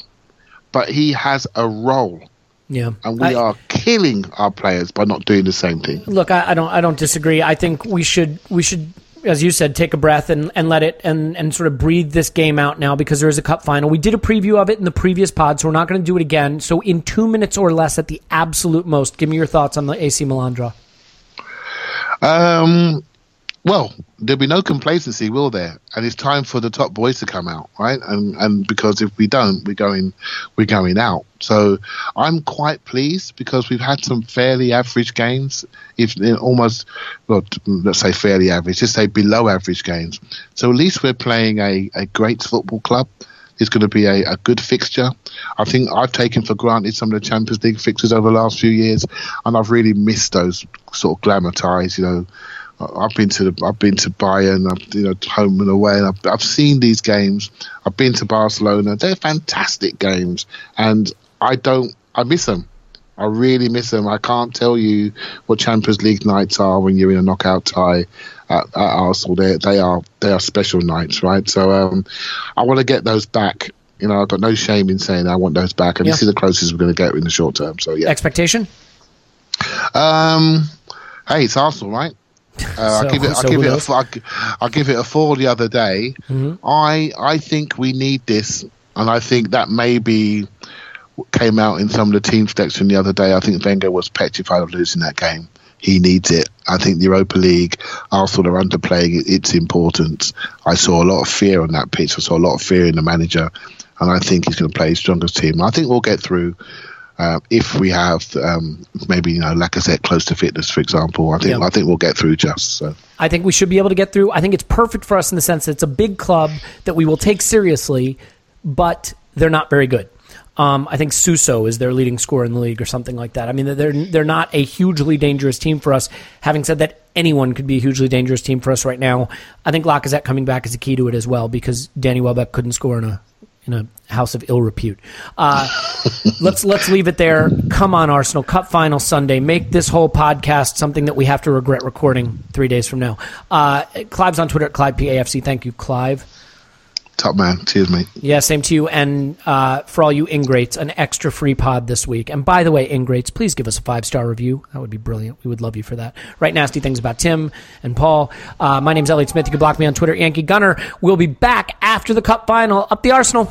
But he has a role, Yeah. and we I- are killing our players by not doing the same thing. Look, I, I don't I don't disagree. I think we should we should as you said, take a breath and, and let it and, and sort of breathe this game out now because there is a cup final. We did a preview of it in the previous pod, so we're not going to do it again. So in two minutes or less at the absolute most, give me your thoughts on the AC Milan draw. Um, well, there'll be no complacency, will there? And it's time for the top boys to come out, right? And and because if we don't, we're going we're going out. So I'm quite pleased because we've had some fairly average games, if almost well, let's say fairly average, just say below average games. So at least we're playing a, a great football club. It's going to be a, a good fixture. I think I've taken for granted some of the Champions League fixtures over the last few years, and I've really missed those sort of glamour ties. You know, I've been to the, I've been to Bayern, I've, you know, home and away, and I've, I've seen these games. I've been to Barcelona. They're fantastic games, and I don't, I miss them. I really miss them. I can't tell you what Champions League nights are when you're in a knockout tie at, at Arsenal. They they are they are special nights, right? So um, I want to get those back. You know, I've got no shame in saying I want those back, and this is the closest we're going to get in the short term. So yeah. Expectation? Um, hey, it's Arsenal, right? Uh, So- I give it. I so give it. A, knows? f- I, I give it a four the other day. Mm-hmm. I I think we need this, and I think that maybe came out in some of the team selection the other day. I think Wenger was petrified of losing that game. He needs it. I think the Europa League, Arsenal are underplaying its importance. I saw a lot of fear on that pitch. I saw a lot of fear in the manager, and I think he's going to play his strongest team. I think we'll get through. Uh, if we have um, maybe you know Lacazette close to fitness, for example, I think Yeah. I think we'll get through just so. I think we should be able to get through. I think it's perfect for us in the sense that it's a big club that we will take seriously, but they're not very good. Um, I think Suso is their leading scorer in the league or something like that. I mean, they're they're not a hugely dangerous team for us. Having said that, anyone could be a hugely dangerous team for us right now. I think Lacazette coming back is a key to it as well because Danny Welbeck couldn't score in a in a house of ill repute. Uh, let's let's leave it there. Come on, Arsenal Cup final Sunday. Make this whole podcast something that we have to regret recording three days from now. Uh, Clive's on Twitter at Clive PAFC. Thank you, Clive. Top man, cheers, mate. Yeah, same to you. And uh, for all you ingrates, an extra free pod this week. And by the way, ingrates, please give us a five star review. That would be brilliant. We would love you for that. Write nasty things about Tim and Paul. Uh, my name's Elliot Smith. You can block me on Twitter, Yankee Gunner. We'll be back after the Cup final. Up the Arsenal.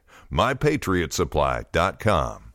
MyPatriotSupply.com.